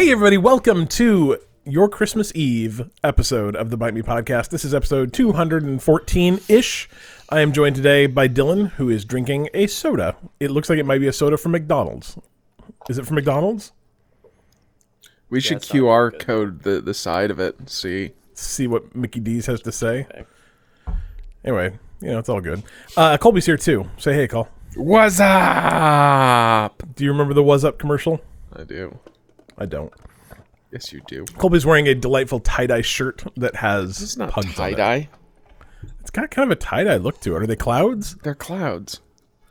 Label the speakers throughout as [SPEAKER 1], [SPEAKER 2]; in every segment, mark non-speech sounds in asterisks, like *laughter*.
[SPEAKER 1] Hey, everybody, welcome to your Christmas Eve episode of the Bite Me podcast. This is episode 214 ish. I am joined today by Dylan, who is drinking a soda. It looks like it might be a soda from McDonald's. Is it from McDonald's?
[SPEAKER 2] We should
[SPEAKER 3] it's not
[SPEAKER 2] QR code the, the side of it. and See,
[SPEAKER 1] See what Mickey D's has to say.
[SPEAKER 3] Okay.
[SPEAKER 1] Anyway, you know, it's all good. Uh, Colby's here too. Say hey, Cole.
[SPEAKER 2] what's up?
[SPEAKER 1] Do you remember the Was Up commercial?
[SPEAKER 2] I do.
[SPEAKER 1] I don't.
[SPEAKER 2] Yes, you do.
[SPEAKER 1] Colby's wearing a delightful tie dye shirt that has
[SPEAKER 2] It's not
[SPEAKER 1] pugs
[SPEAKER 2] tie dye.
[SPEAKER 1] It's got kind of a tie dye look to it. Are they clouds?
[SPEAKER 2] They're clouds.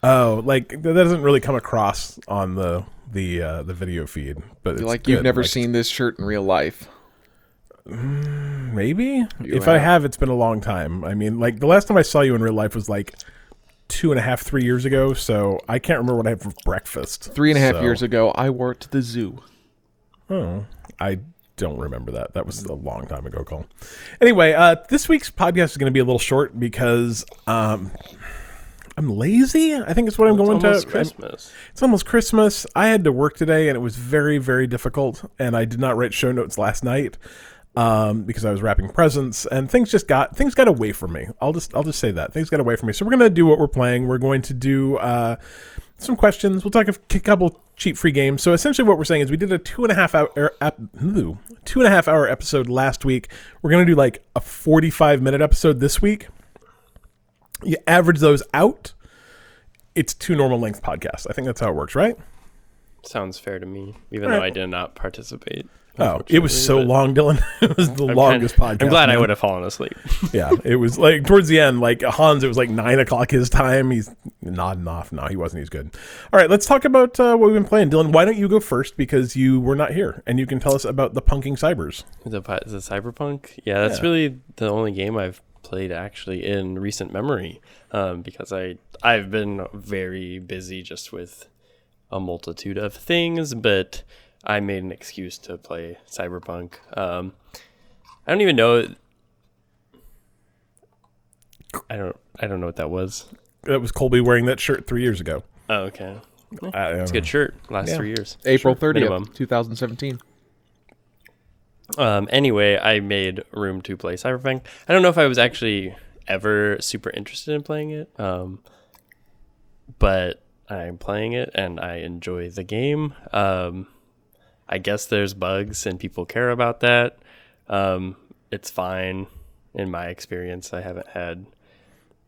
[SPEAKER 1] Oh, like that doesn't really come across on the the uh, the video feed, but it's
[SPEAKER 2] like
[SPEAKER 1] good.
[SPEAKER 2] you've never
[SPEAKER 1] Like,
[SPEAKER 2] seen this shirt in real life.
[SPEAKER 1] Maybe
[SPEAKER 2] You
[SPEAKER 1] if I
[SPEAKER 2] have.
[SPEAKER 1] have, it's been a long time. I mean, like the last time I saw you in real life was like two and a half, three years ago. So I can't remember what I had for breakfast.
[SPEAKER 2] Three and a half
[SPEAKER 1] So-
[SPEAKER 2] years ago, I wore it to the zoo.
[SPEAKER 1] Oh, I don't remember that. That was a long time ago, Cole. Anyway, uh, this week's podcast is going to be a little short because um, I'm lazy. I think it's what I'm
[SPEAKER 3] It's
[SPEAKER 1] going
[SPEAKER 3] almost
[SPEAKER 1] to.
[SPEAKER 3] Christmas.
[SPEAKER 1] It's almost Christmas. I had to work today, and it was very, very difficult. And I did not write show notes last night um, because I was wrapping presents, and things just got things got away from me. I'll just I'll just say that things got away from me. So we're gonna do what we're playing. We're going to do uh, some questions. We'll talk a couple cheap free games. So essentially, what we're saying is we did a two and a half hour er, ep- two and a half hour episode last week. We're gonna do like a forty five minute episode this week. You average those out. It's two normal length podcasts. I think that's how it works, right?
[SPEAKER 3] Sounds fair to me, even
[SPEAKER 1] Alright.
[SPEAKER 3] though I did not participate.
[SPEAKER 1] Oh, it was so
[SPEAKER 3] unfortunately,
[SPEAKER 1] long, Dylan. *laughs* it was the
[SPEAKER 3] I'm
[SPEAKER 1] longest
[SPEAKER 3] kinda-
[SPEAKER 1] podcast.
[SPEAKER 3] I'm glad I would have fallen asleep. *laughs*
[SPEAKER 1] Yeah, it was like towards the end, like Hans, it was like nine o'clock his time. He's nodding off. No, he wasn't. He's good. All right, let's talk about uh, what we've been playing. Dylan, why don't you go first because you were not here and you can tell us about the punking cybers.
[SPEAKER 3] the, the Cyberpunk, yeah, that's
[SPEAKER 1] Yeah.
[SPEAKER 3] really the only game I've played actually in recent memory, um, because I I've been very busy just with a multitude of things, but I made an excuse to play Cyberpunk. Um, I don't even know. I don't. I don't know what that was.
[SPEAKER 1] That was Colby wearing that shirt three years ago.
[SPEAKER 3] Oh, okay.
[SPEAKER 1] I,
[SPEAKER 3] It's a good shirt. Last
[SPEAKER 1] Yeah.
[SPEAKER 3] three years.
[SPEAKER 2] April
[SPEAKER 3] Sure,
[SPEAKER 2] thirtieth,
[SPEAKER 3] minimum.
[SPEAKER 2] two thousand seventeen.
[SPEAKER 3] Um, anyway, I made room to play Cyberpunk. I don't know if I was actually ever super interested in playing it, um, but I'm playing it and I enjoy the game. Um, I guess there's bugs and people care about that. Um, it's fine in my experience. I haven't had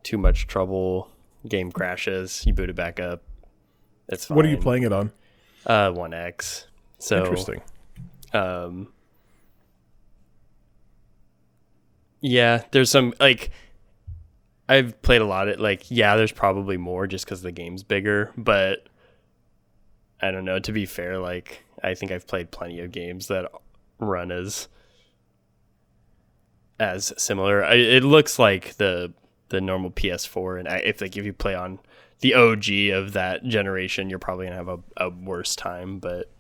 [SPEAKER 3] too much trouble. Game crashes, you boot it back up. It's fine.
[SPEAKER 1] What are you playing it on?
[SPEAKER 3] Uh, One X. So
[SPEAKER 1] Interesting.
[SPEAKER 3] um yeah there's some like i've played a lot of like yeah there's probably more just because the game's bigger but i don't know to be fair like i think i've played plenty of games that run as as similar I, it looks like the the normal ps4 and I, if like if you play on the og of that generation you're probably gonna have a, a worse time but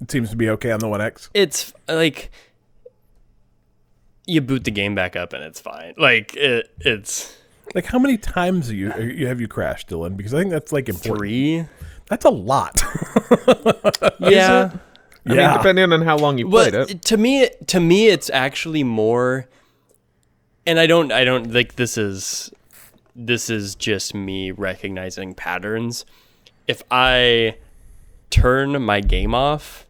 [SPEAKER 1] It seems to be okay on the One X.
[SPEAKER 3] it's like you boot the game back up and it's fine. Like it, it's
[SPEAKER 1] Like, how many times have you are you- uh, have you crashed, Dylan? Because I think that's like important.
[SPEAKER 3] three.
[SPEAKER 1] That's a lot. *laughs*
[SPEAKER 3] Yeah.
[SPEAKER 2] I mean, depending on how long you
[SPEAKER 3] Well,
[SPEAKER 2] played it.
[SPEAKER 3] to me, to me, it's actually more. And I don't, I don't like this is, this is just me recognizing patterns. If I turn my game off,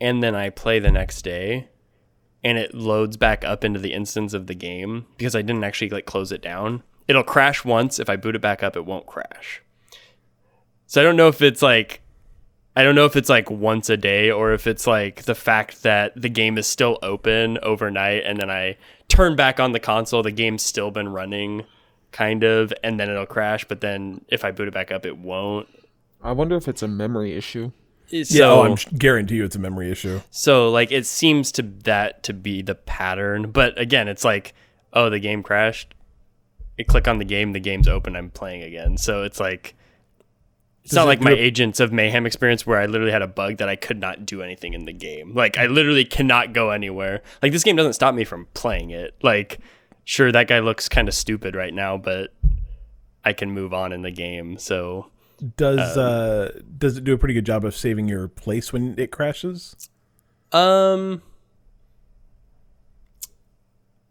[SPEAKER 3] and then I play the next day, and it loads back up into the instance of the game because I didn't actually like close it down. It'll crash once. If I boot it back up, it won't crash. So I don't know if it's like I don't know if it's like once a day or if it's like the fact that the game is still open overnight and then I turn back on the console, the game's still been running kind of and then it'll crash, but then if I boot it back up it won't.
[SPEAKER 2] I wonder if it's a memory issue.
[SPEAKER 1] yeah, oh,
[SPEAKER 3] So
[SPEAKER 1] oh, I'm guarantee you it's a memory issue.
[SPEAKER 3] so like it seems to that to be the pattern, but again, it's like oh, the game crashed. I click on the game, the game's open, I'm playing again. So it's like it's
[SPEAKER 1] Does
[SPEAKER 3] not
[SPEAKER 1] it
[SPEAKER 3] like my Agents of Mayhem experience where I literally had a bug that I could not do anything in the game. Like I literally cannot go anywhere. Like this game doesn't stop me from playing it. Like sure that guy looks kind of stupid right now, but I can move on in the game. So
[SPEAKER 1] Does uh does it do a pretty good job of saving your place when it crashes?
[SPEAKER 3] Um,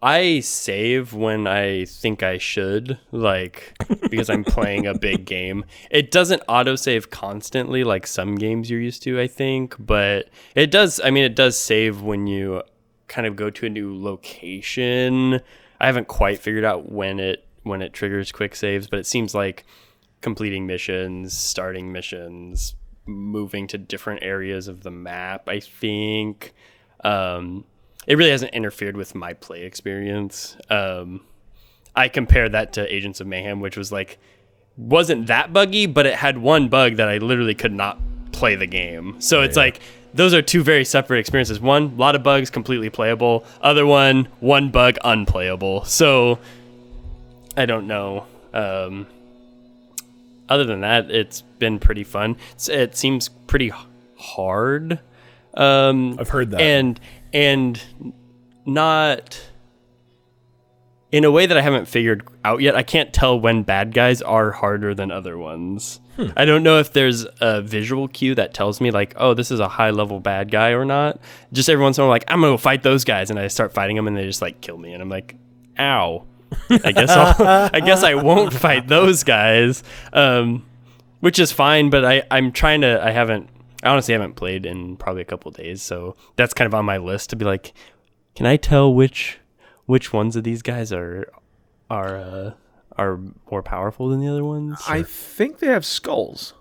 [SPEAKER 3] I save when I think I should, like because I'm playing a big *laughs* game. It doesn't autosave constantly like some games you're used to, I think, but it does. I mean, it does save when you kind of go to a new location. I haven't quite figured out when it when it triggers quick saves, but it seems like completing missions, starting missions, moving to different areas of the map. I think. Um, it really hasn't interfered with my play experience. Um, I compare that to Agents of Mayhem, which was like wasn't that buggy, but it had one bug that I literally could not play the game. So it's
[SPEAKER 1] yeah.
[SPEAKER 3] like those are two very separate experiences. One, a lot of bugs, completely playable. Other one, one bug, unplayable. So I don't know. Um, other than that, it's been pretty fun. It's, it seems pretty hard. Um,
[SPEAKER 1] I've heard that.
[SPEAKER 3] and and not in a way that I haven't figured out yet. I can't tell when bad guys are harder than other ones. I don't know if there's a visual cue that tells me like, oh, this is a high level bad guy or not. Just every once in a while, like I'm gonna go fight those guys, and I start fighting them, and they just like kill me, and I'm like, ow. I guess I'll, *laughs* I guess I won't fight those guys, um, which is fine. But I I'm trying to. I haven't. I honestly haven't played in probably a couple days, so that's kind of on my list to be like, can I tell which which ones of these guys are are uh, are more powerful than the other ones?
[SPEAKER 2] I think they have skulls.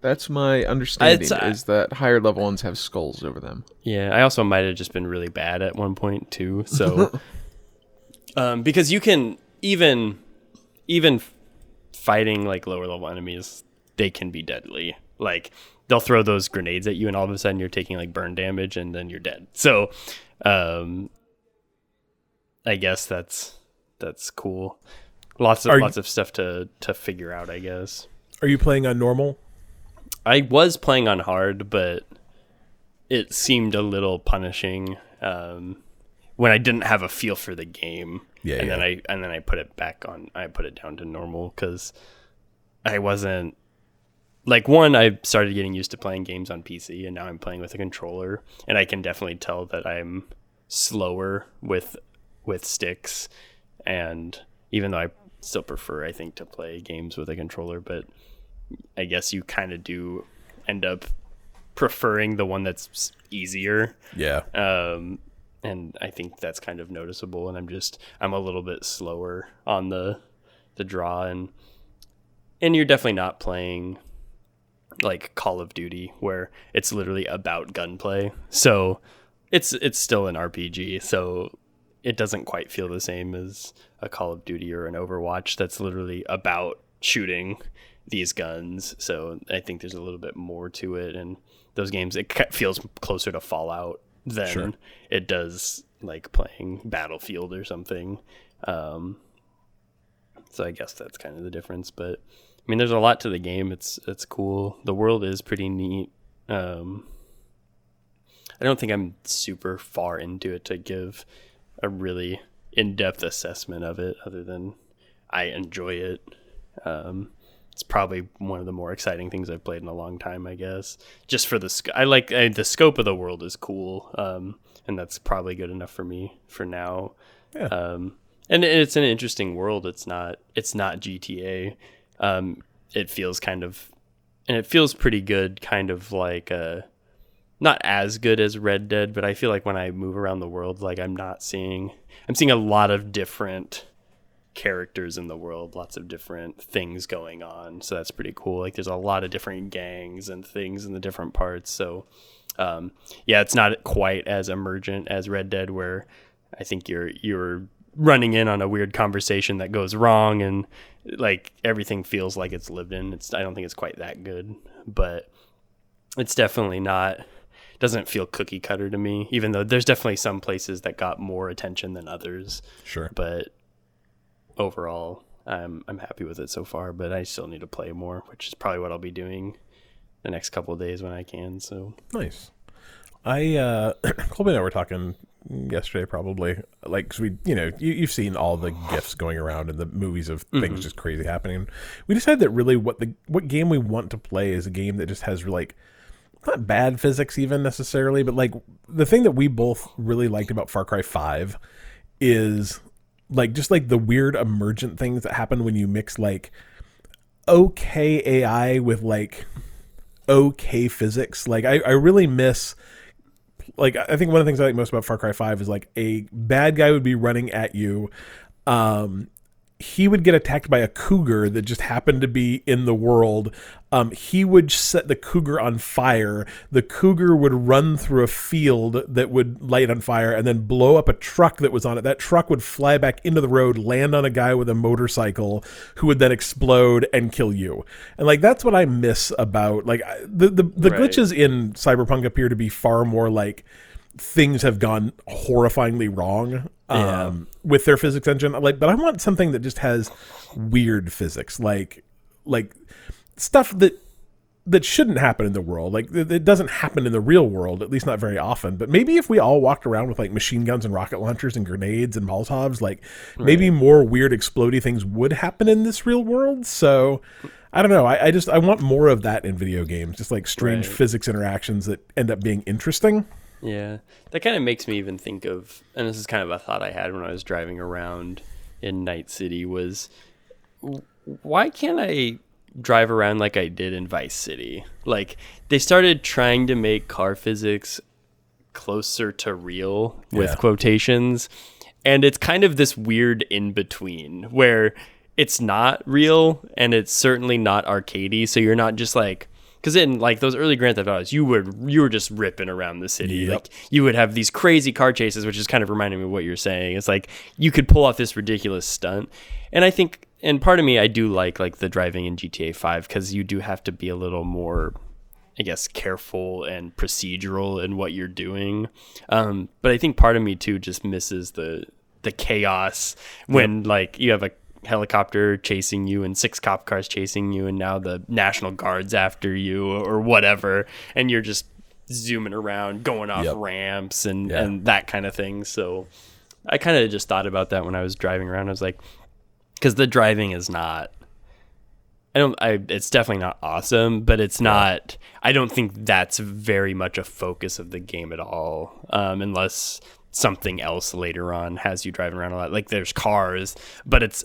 [SPEAKER 2] That's my understanding.
[SPEAKER 3] Uh,
[SPEAKER 2] is that higher level ones have skulls over them?
[SPEAKER 3] Yeah, I also might have just been really bad at one point too. So, *laughs* *laughs* um, because you can even even fighting like lower level enemies, they can be deadly. Like they'll throw those grenades at you, and all of a sudden you're taking like burn damage, and then you're dead. So, um, I guess that's that's cool. Lots of
[SPEAKER 1] Are you-
[SPEAKER 3] lots of stuff to to figure out. I guess.
[SPEAKER 1] Are you playing on normal?
[SPEAKER 3] I was playing on hard, but it seemed a little punishing um, when I didn't have a feel for the game.
[SPEAKER 1] Yeah,
[SPEAKER 3] and then. I and then I put it back on. I put it down to normal because I wasn't like one. I started getting used to playing games on PC, and now I'm playing with a controller, and I can definitely tell that I'm slower with with sticks, and even though I still prefer, I think, to play games with a controller, but I guess you kind of do end up preferring the one that's easier.
[SPEAKER 1] Yeah.
[SPEAKER 3] Um, and I think that's kind of noticeable. And I'm just I'm a little bit slower on the the draw, and and you're definitely not playing like Call of Duty where it's literally about gunplay. So it's it's still an RPG. So it doesn't quite feel the same as a Call of Duty or an Overwatch that's literally about shooting these guns. So I think there's a little bit more to it, and those games it feels closer to Fallout than
[SPEAKER 1] Sure.
[SPEAKER 3] it does like playing Battlefield or something. Um, so I guess that's kind of the difference. But I mean, there's a lot to the game. It's it's cool. The world is pretty neat. Um, I don't think I'm super far into it to give a really in-depth assessment of it, other than I enjoy it. Um, it's probably one of the more exciting things I've played in a long time, I guess. Just for the sc- I like I, the scope of the world is cool, um, and that's probably good enough for me for now.
[SPEAKER 1] Yeah.
[SPEAKER 3] Um, and it's an interesting world. It's not it's not GTA. Um, it feels kind of, and it feels pretty good, kind of like uh not as good as Red Dead, but I feel like when I move around the world, like I'm not seeing, I'm seeing a lot of different characters in the world, lots of different things going on. So that's pretty cool. Like there's a lot of different gangs and things in the different parts. So um, yeah, it's not quite as emergent as Red Dead, where I think you're you're running in on a weird conversation that goes wrong and like everything feels like it's lived in. It's I don't think it's quite that good, but it's definitely not doesn't feel cookie cutter to me even though there's definitely some places that got more attention than others
[SPEAKER 1] Sure.
[SPEAKER 3] but overall i'm i'm happy with it so far but i still need to play more which is probably what i'll be doing the next couple of days when i can so
[SPEAKER 1] Nice. I uh *clears throat* Colby and I were talking yesterday probably. Like 'cause we you know you, you've seen all the gifs going around and the movies of things mm-hmm. just crazy happening. We decided that really what the what game we want to play is a game that just has like not bad physics even necessarily, but like the thing that we both really liked about Far Cry 5 is like just like the weird emergent things that happen when you mix like okay AI with like okay physics. Like I, I really miss like I think one of the things I like most about Far Cry 5 is like a bad guy would be running at you. Um he would get attacked by a cougar that just happened to be in the world. Um, he would set the cougar on fire. The cougar would run through a field that would light on fire and then blow up a truck that was on it. That truck would fly back into the road, land on a guy with a motorcycle who would then explode and kill you. And like that's what I miss about like the the, the
[SPEAKER 3] Right.
[SPEAKER 1] glitches in Cyberpunk appear to be far more like things have gone horrifyingly wrong
[SPEAKER 3] Yeah.
[SPEAKER 1] um, with their physics engine. Like, but I want something that just has weird physics, like like stuff that that shouldn't happen in the world. Like it, doesn't happen in the real world, at least not very often. But maybe if we all walked around with like machine guns and rocket launchers and grenades and Molotovs, like maybe more weird explodey things would happen in this real world. So. I don't know. I, I just I want more of that in video games, just like strange
[SPEAKER 3] Right.
[SPEAKER 1] physics interactions that end up being interesting.
[SPEAKER 3] Yeah, that kind of makes me even think of, and this is kind of a thought I had when I was driving around in Night City was, why can't I drive around like I did in Vice City? Like they started trying to make car physics closer to real with
[SPEAKER 1] Yeah.
[SPEAKER 3] quotations, and it's kind of this weird in between where it's not real and it's certainly not arcadey. So you're not just like because in like those early Grand Theft Autos, you would you were just ripping around the city.
[SPEAKER 1] Yep.
[SPEAKER 3] Like you would have these crazy car chases, which is kind of reminding me of what you're saying. It's like you could pull off this ridiculous stunt, and I think, and part of me, I do like like the driving in GTA Five because you do have to be a little more I guess careful and procedural in what you're doing. Um, but I think part of me too just misses the the chaos when like you have a helicopter chasing you and six cop cars chasing you and now the national guards after you or whatever and you're just zooming around going off
[SPEAKER 1] Yep.
[SPEAKER 3] ramps and
[SPEAKER 1] Yeah.
[SPEAKER 3] and that kind of thing so i kind of just thought about that when i was driving around i was like because the driving is not I don't. I. It's definitely not awesome, but it's not. I don't think that's very much a focus of the game at all, um, unless something else later on has you driving around a lot. Like there's cars, but it's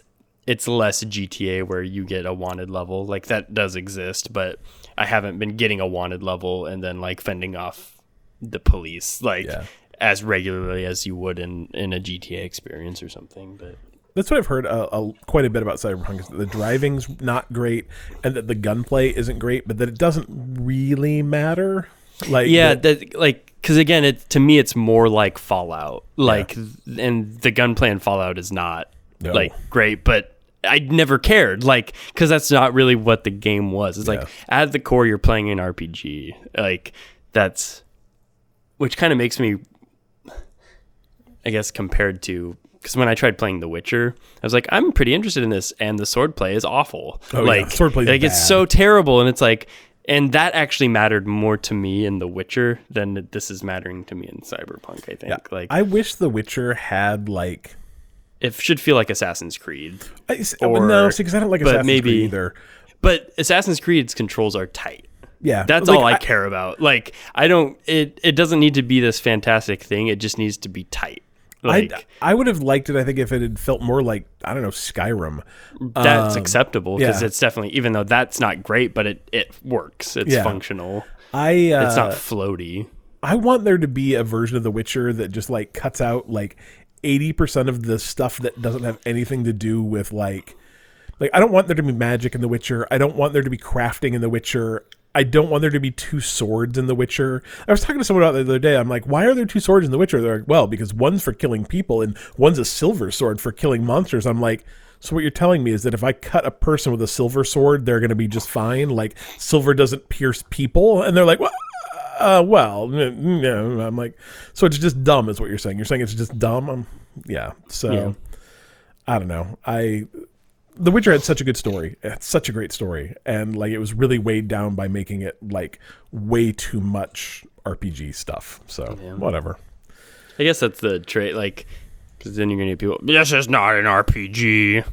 [SPEAKER 3] it's less GTA where you get a wanted level. Like that does exist, but I haven't been getting a wanted level and then like fending off the police like
[SPEAKER 1] Yeah.
[SPEAKER 3] as regularly as you would in in a GTA experience or something. But
[SPEAKER 1] That's what I've heard uh, uh, quite a bit about Cyberpunk. Is that the driving's not great, and that the gunplay isn't great, but that it doesn't really matter. Like,
[SPEAKER 3] yeah
[SPEAKER 1] that-
[SPEAKER 3] that, like because again it to me it's more like fallout like and the gunplay in fallout is not
[SPEAKER 1] No.
[SPEAKER 3] like great but i never cared like because that's not really what the game was it's
[SPEAKER 1] Yeah.
[SPEAKER 3] like at the core you're playing an rpg like that's which kind of makes me i guess compared to because when I tried playing The Witcher, I was like, I'm pretty interested in this, and the swordplay is awful.
[SPEAKER 1] Oh, yeah.
[SPEAKER 3] like,
[SPEAKER 1] Swordplay is
[SPEAKER 3] like it's so terrible, and it's like, and that actually mattered more to me in The Witcher than this is mattering to me in Cyberpunk. I think
[SPEAKER 1] yeah.
[SPEAKER 3] like
[SPEAKER 1] I wish The Witcher had like.
[SPEAKER 3] It should feel like Assassin's Creed,
[SPEAKER 1] I,
[SPEAKER 3] Or-
[SPEAKER 1] no, see, because I don't like
[SPEAKER 3] but
[SPEAKER 1] Assassin's
[SPEAKER 3] maybe-
[SPEAKER 1] Creed either.
[SPEAKER 3] but Assassin's Creed's controls are tight.
[SPEAKER 1] Yeah,
[SPEAKER 3] That's
[SPEAKER 1] like,
[SPEAKER 3] all I, care about. Like I don't. It it doesn't need to be this fantastic thing. It just needs to be tight. Like
[SPEAKER 1] I, I would have liked it. I think if it had felt more like I don't know Skyrim.
[SPEAKER 3] that's
[SPEAKER 1] Um,
[SPEAKER 3] acceptable because
[SPEAKER 1] yeah.
[SPEAKER 3] it's definitely even though that's not great, but it it works. It's
[SPEAKER 1] Yeah.
[SPEAKER 3] functional.
[SPEAKER 1] I uh,
[SPEAKER 3] It's not floaty.
[SPEAKER 1] I want there to be a version of The Witcher that just like cuts out like eighty percent of the stuff that doesn't have anything to do with like like I don't want there to be magic in The Witcher. I don't want there to be crafting in The Witcher. I don't want there to be two swords in The Witcher. I was talking to someone about the other day. I'm like, why are there two swords in The Witcher? They're like, well, because one's for killing people and one's a silver sword for killing monsters. I'm like, so what you're telling me is that if I cut a person with a silver sword, they're going to be just fine. Like silver doesn't pierce people, and they're like, well, uh, well, no. I'm like, so it's just dumb, is what you're saying. You're saying it's just dumb. Um, yeah. So
[SPEAKER 3] Yeah.
[SPEAKER 1] I don't know. I The Witcher had such a good story. It had such a great story, and like it was really weighed down by making it like way too much RPG stuff. So
[SPEAKER 3] Yeah.
[SPEAKER 1] whatever.
[SPEAKER 3] I guess that's the trait. Like because then you're gonna get people. This is not an RPG.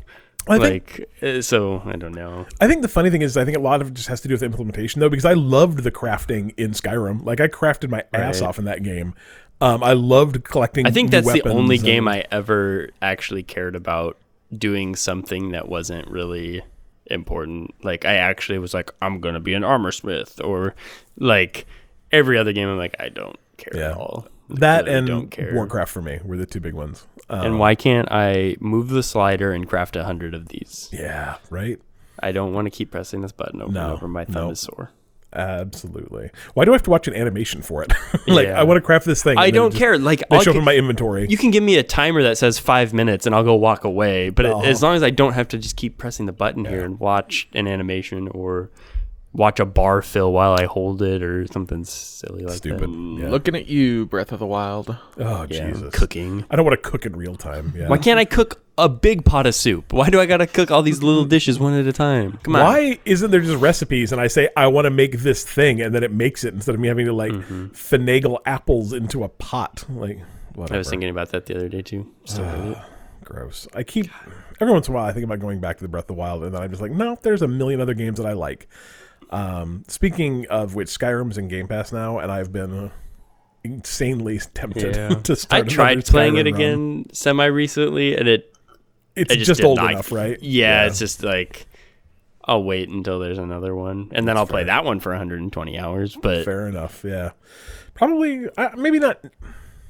[SPEAKER 1] I think
[SPEAKER 3] like uh, so I don't know.
[SPEAKER 1] I think the funny thing is, I think a lot of it just has to do with implementation, though, because I loved the crafting in Skyrim. Like I crafted my ass
[SPEAKER 3] Right.
[SPEAKER 1] off in that game. Um, I loved collecting.
[SPEAKER 3] I think that's the only
[SPEAKER 1] weapons
[SPEAKER 3] game I ever actually cared about doing something that wasn't really important. Like I actually was like, I'm gonna be an armor smith, or like every other game. I'm like, I don't care
[SPEAKER 1] Yeah.
[SPEAKER 3] at all.
[SPEAKER 1] That and
[SPEAKER 3] don't care.
[SPEAKER 1] Warcraft for me were the two big ones. Um,
[SPEAKER 3] And why can't I move the slider and craft a hundred of these?
[SPEAKER 1] yeah, right.
[SPEAKER 3] I don't want to keep pressing this button over
[SPEAKER 1] No,
[SPEAKER 3] and over. My thumb
[SPEAKER 1] nope.
[SPEAKER 3] is sore.
[SPEAKER 1] Absolutely. Why do I have to watch an animation for it? *laughs* like
[SPEAKER 3] Yeah.
[SPEAKER 1] I want to craft this thing.
[SPEAKER 3] I
[SPEAKER 1] it
[SPEAKER 3] don't
[SPEAKER 1] just-
[SPEAKER 3] care. Like I'll
[SPEAKER 1] show up in my inventory.
[SPEAKER 3] You can give me a timer that says five minutes and I'll go walk away. But
[SPEAKER 1] Oh.
[SPEAKER 3] as long as I don't have to just keep pressing the button here and watch an animation or watch a bar fill while I hold it or something silly like
[SPEAKER 1] Stupid.
[SPEAKER 3] that.
[SPEAKER 1] Yeah.
[SPEAKER 2] Looking at you, Breath of the Wild.
[SPEAKER 1] oh
[SPEAKER 3] Yeah,
[SPEAKER 1] Jesus.
[SPEAKER 3] cooking.
[SPEAKER 1] I don't want to cook in real time. Yeah.
[SPEAKER 3] Why can't I cook a big pot of soup? Why do I gotta cook all these little dishes one at a time? Come on.
[SPEAKER 1] Why isn't there just recipes and I say I want to make this thing and then it makes it instead of me having to like mm-hmm. finagle apples into a pot? Like whatever.
[SPEAKER 3] I was thinking about that the other day too. Still ah, hate.
[SPEAKER 1] Gross. I keep every once in a while I think about going back to the Breath of the Wild and then I'm just like, no, there's a million other games that I like. Um, speaking of which, Skyrim's in Game Pass now, and I've been insanely tempted
[SPEAKER 3] Yeah. *laughs*
[SPEAKER 1] to
[SPEAKER 3] I
[SPEAKER 1] start.
[SPEAKER 3] tried playing it
[SPEAKER 1] Skyrim run.
[SPEAKER 3] again semi recently and it
[SPEAKER 1] It's
[SPEAKER 3] I just,
[SPEAKER 1] just, old
[SPEAKER 3] not-
[SPEAKER 1] enough, right?
[SPEAKER 3] Yeah, it's just like I'll wait until there's another one, and then I'll play that one for 120 hours. But
[SPEAKER 1] fair enough. Yeah, probably uh, maybe not.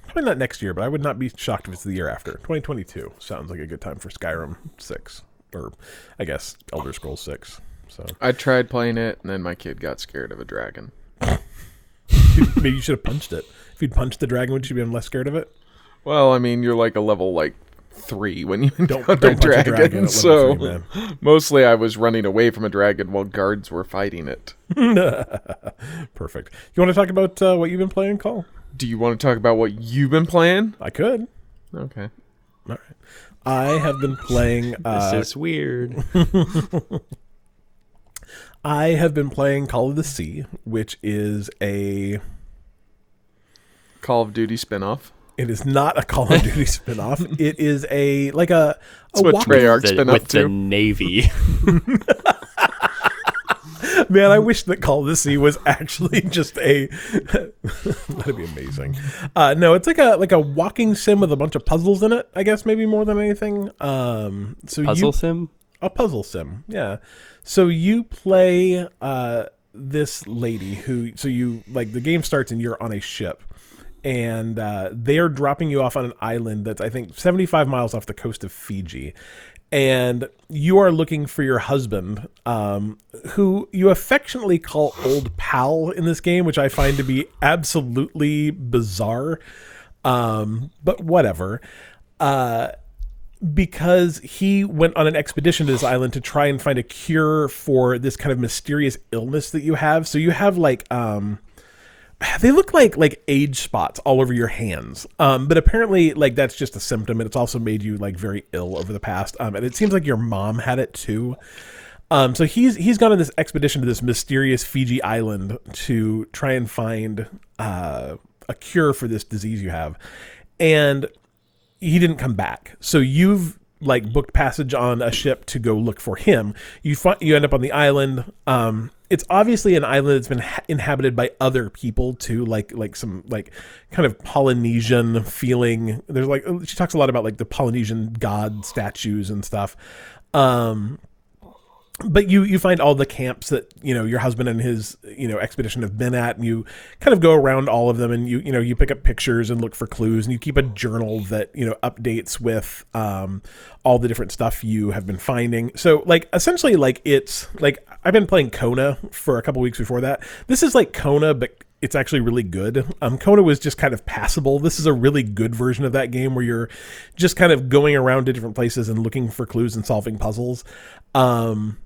[SPEAKER 1] Probably not next year, but I would not be shocked if it's the year after. 2022 sounds like a good time for Skyrim Six, or I guess Elder Scrolls Six. So
[SPEAKER 2] I tried playing it, and then my kid got scared of a dragon. *laughs*
[SPEAKER 1] maybe you should have punched it. If you'd punched the dragon, would you be less scared of it?
[SPEAKER 2] Well, I mean, you're like a level like three when you *laughs*
[SPEAKER 1] Don't,
[SPEAKER 2] encounter
[SPEAKER 1] don't punch a
[SPEAKER 2] dragon.
[SPEAKER 1] dragon. at level
[SPEAKER 2] so
[SPEAKER 1] three, *laughs*
[SPEAKER 2] mostly I was running away from a dragon while guards were fighting it.
[SPEAKER 1] Perfect. You want to talk about uh, what you've been playing, Call?
[SPEAKER 2] Do you want to talk about what you've been playing?
[SPEAKER 1] I could.
[SPEAKER 2] Okay.
[SPEAKER 1] All right. I have been playing. Uh,
[SPEAKER 3] this is weird.
[SPEAKER 1] I have been playing Call of the Sea, which is a.
[SPEAKER 2] Call of Duty spinoff.
[SPEAKER 1] It is not a Call of Duty *laughs* spinoff. It is a like a. a
[SPEAKER 2] That's what
[SPEAKER 1] walking-
[SPEAKER 2] Treyarch's
[SPEAKER 3] The-
[SPEAKER 2] been
[SPEAKER 3] with
[SPEAKER 2] up
[SPEAKER 3] the
[SPEAKER 2] to.
[SPEAKER 3] Navy. *laughs*
[SPEAKER 1] Man, I wish that Call of the Sea was actually *laughs* just a. that'd be amazing. Uh, no, it's like a like a walking sim with a bunch of puzzles in it. I guess maybe more than anything. Um, so
[SPEAKER 3] Puzzle
[SPEAKER 1] you
[SPEAKER 3] sim.
[SPEAKER 1] A puzzle sim yeah. So you play uh this lady who so you like the game starts and you're on a ship and uh, they're dropping you off on an island that's i think 75 miles off the coast of fiji. And you are looking for your husband um, who you affectionately call old pal in this game which i find to be absolutely bizarre. Um, but whatever. Uh, because he went on an expedition to this island to try and find a cure for this kind of mysterious illness that you have. So you have like um they look like like age spots all over your hands. Um but apparently like that's just a symptom and it's also made you like very ill over the past. Um and it seems like your mom had it too. Um so he's he's gone on this expedition to this mysterious Fiji island to try and find uh a cure for this disease you have. And he didn't come back. So you've like booked passage on a ship to go look for him. You find you end up on the island. Um, it's obviously an island that's been ha- inhabited by other people too, like like some like kind of Polynesian feeling. There's like she talks a lot about like the Polynesian god statues and stuff. Um, but you you find all the camps that you know your husband and his you know expedition have been at and you kind of go around all of them and you you know you pick up pictures and look for clues and you keep a journal that you know updates with um all the different stuff you have been finding so like essentially like it's like i've been playing kona for a couple weeks before that this is like kona but it's actually really good. Um, Kona was just kind of passable. This is a really good version of that game where you're just kind of going around to different places and looking for clues and solving puzzles. Um,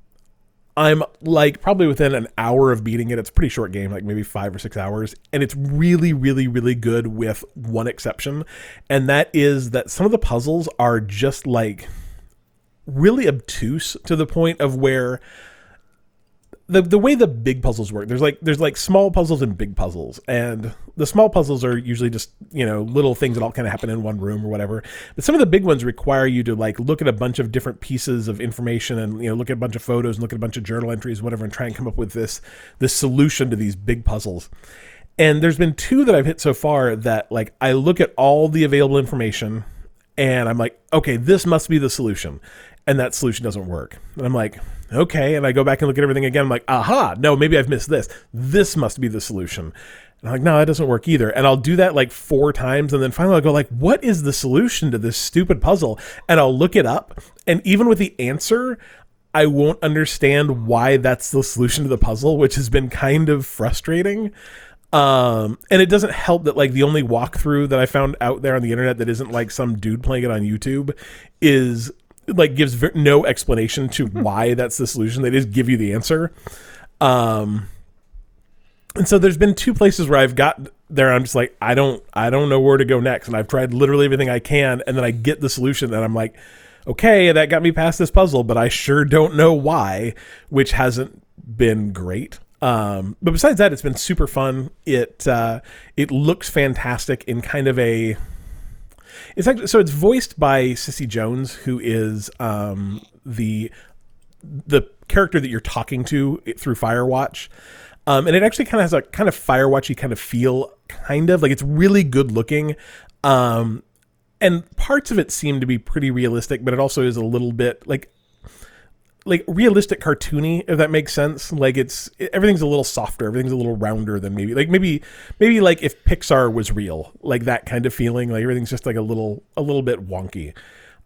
[SPEAKER 1] I'm like probably within an hour of beating it. It's a pretty short game, like maybe five or six hours. And it's really, really, really good with one exception. And that is that some of the puzzles are just like really obtuse to the point of where the the way the big puzzles work there's like there's like small puzzles and big puzzles and the small puzzles are usually just you know little things that all kind of happen in one room or whatever but some of the big ones require you to like look at a bunch of different pieces of information and you know look at a bunch of photos and look at a bunch of journal entries whatever and try and come up with this this solution to these big puzzles and there's been two that I've hit so far that like I look at all the available information and I'm like, okay, this must be the solution. And that solution doesn't work. And I'm like, okay. And I go back and look at everything again. I'm like, aha, no, maybe I've missed this. This must be the solution. And I'm like, no, that doesn't work either. And I'll do that like four times. And then finally I'll go like, what is the solution to this stupid puzzle? And I'll look it up. And even with the answer, I won't understand why that's the solution to the puzzle, which has been kind of frustrating. Um, and it doesn't help that like the only walkthrough that I found out there on the internet that isn't like some dude playing it on YouTube is like gives ver- no explanation to why that's the solution. They just give you the answer. Um, and so there's been two places where I've got there. I'm just like, I don't, I don't know where to go next, and I've tried literally everything I can, and then I get the solution, and I'm like, okay, that got me past this puzzle, but I sure don't know why, which hasn't been great. Um, but besides that, it's been super fun. It uh, it looks fantastic in kind of a. It's actually so it's voiced by Cissy Jones, who is um, the the character that you're talking to through Firewatch. Um, and it actually kind of has a kind of Firewatchy kind of feel, kind of like it's really good looking. Um, and parts of it seem to be pretty realistic, but it also is a little bit like like realistic cartoony if that makes sense. Like it's everything's a little softer everything's a little rounder than maybe like maybe maybe like if pixar was real like that kind of feeling like everything's just like a little a little bit wonky.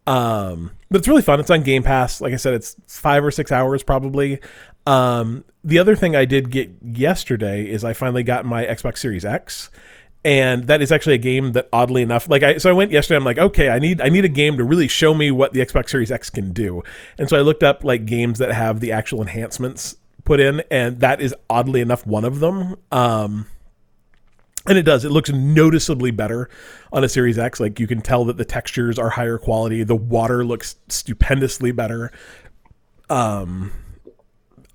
[SPEAKER 1] Um but it's really fun. It's on game pass. Like i said it's five or six hours probably. Um the other thing i did get yesterday is i finally got my xbox series x and that is actually a game that oddly enough like i so i went yesterday i'm like okay i need i need a game to really show me what the xbox series x can do. And so i looked up like games that have the actual enhancements put in and that is oddly enough one of them. Um and it does. It looks noticeably better on a series x. Like you can tell that the textures are higher quality. The water looks stupendously better. Um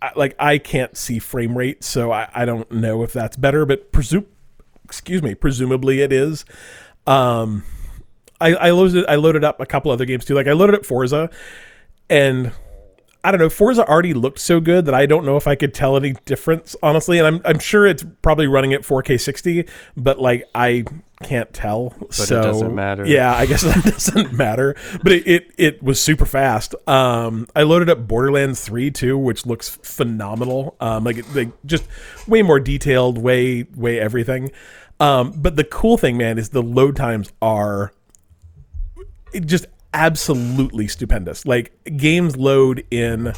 [SPEAKER 1] I, like i can't see frame rate so I, I don't know if that's better but presume excuse me, presumably it is. Um, I, I loaded I loaded up a couple other games too. Like I loaded up Forza, and I don't know. Forza already looked so good that I don't know if I could tell any difference, honestly. And I'm I'm sure it's probably running at 4K 60, but like I can't tell.
[SPEAKER 3] But
[SPEAKER 1] so
[SPEAKER 3] it doesn't matter.
[SPEAKER 1] Yeah, I guess *laughs* that doesn't matter. But it, it it was super fast. Um, I loaded up Borderlands 3 too, which looks phenomenal. Um, like like just way more detailed, way way everything. Um, but the cool thing, man, is the load times are just absolutely stupendous. Like games load in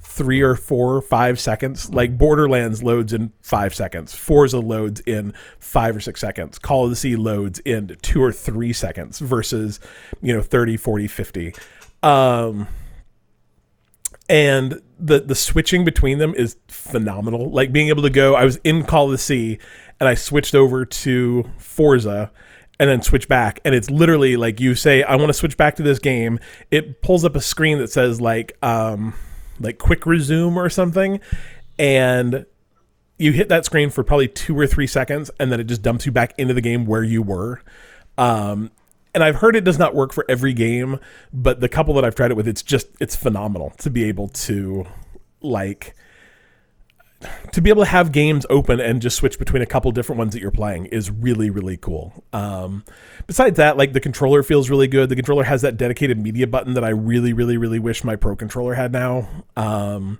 [SPEAKER 1] three or four five seconds. Like Borderlands loads in five seconds. Forza loads in five or six seconds. Call of the Sea loads in two or three seconds versus, you know, 30, 40, 50. Um, and the the switching between them is phenomenal. Like being able to go, I was in Call of the Sea and I switched over to Forza and then switch back. And it's literally like you say I want to switch back to this game. It pulls up a screen that says like um like quick resume or something. And you hit that screen for probably 2 or 3 seconds and then it just dumps you back into the game where you were. Um and I've heard it does not work for every game but the couple that I've tried it with it's just it's phenomenal to be able to like to be able to have games open and just switch between a couple different ones that you're playing is really really cool. Um, besides that like the controller feels really good. The controller has that dedicated media button that i really really really wish my pro controller had now. Um,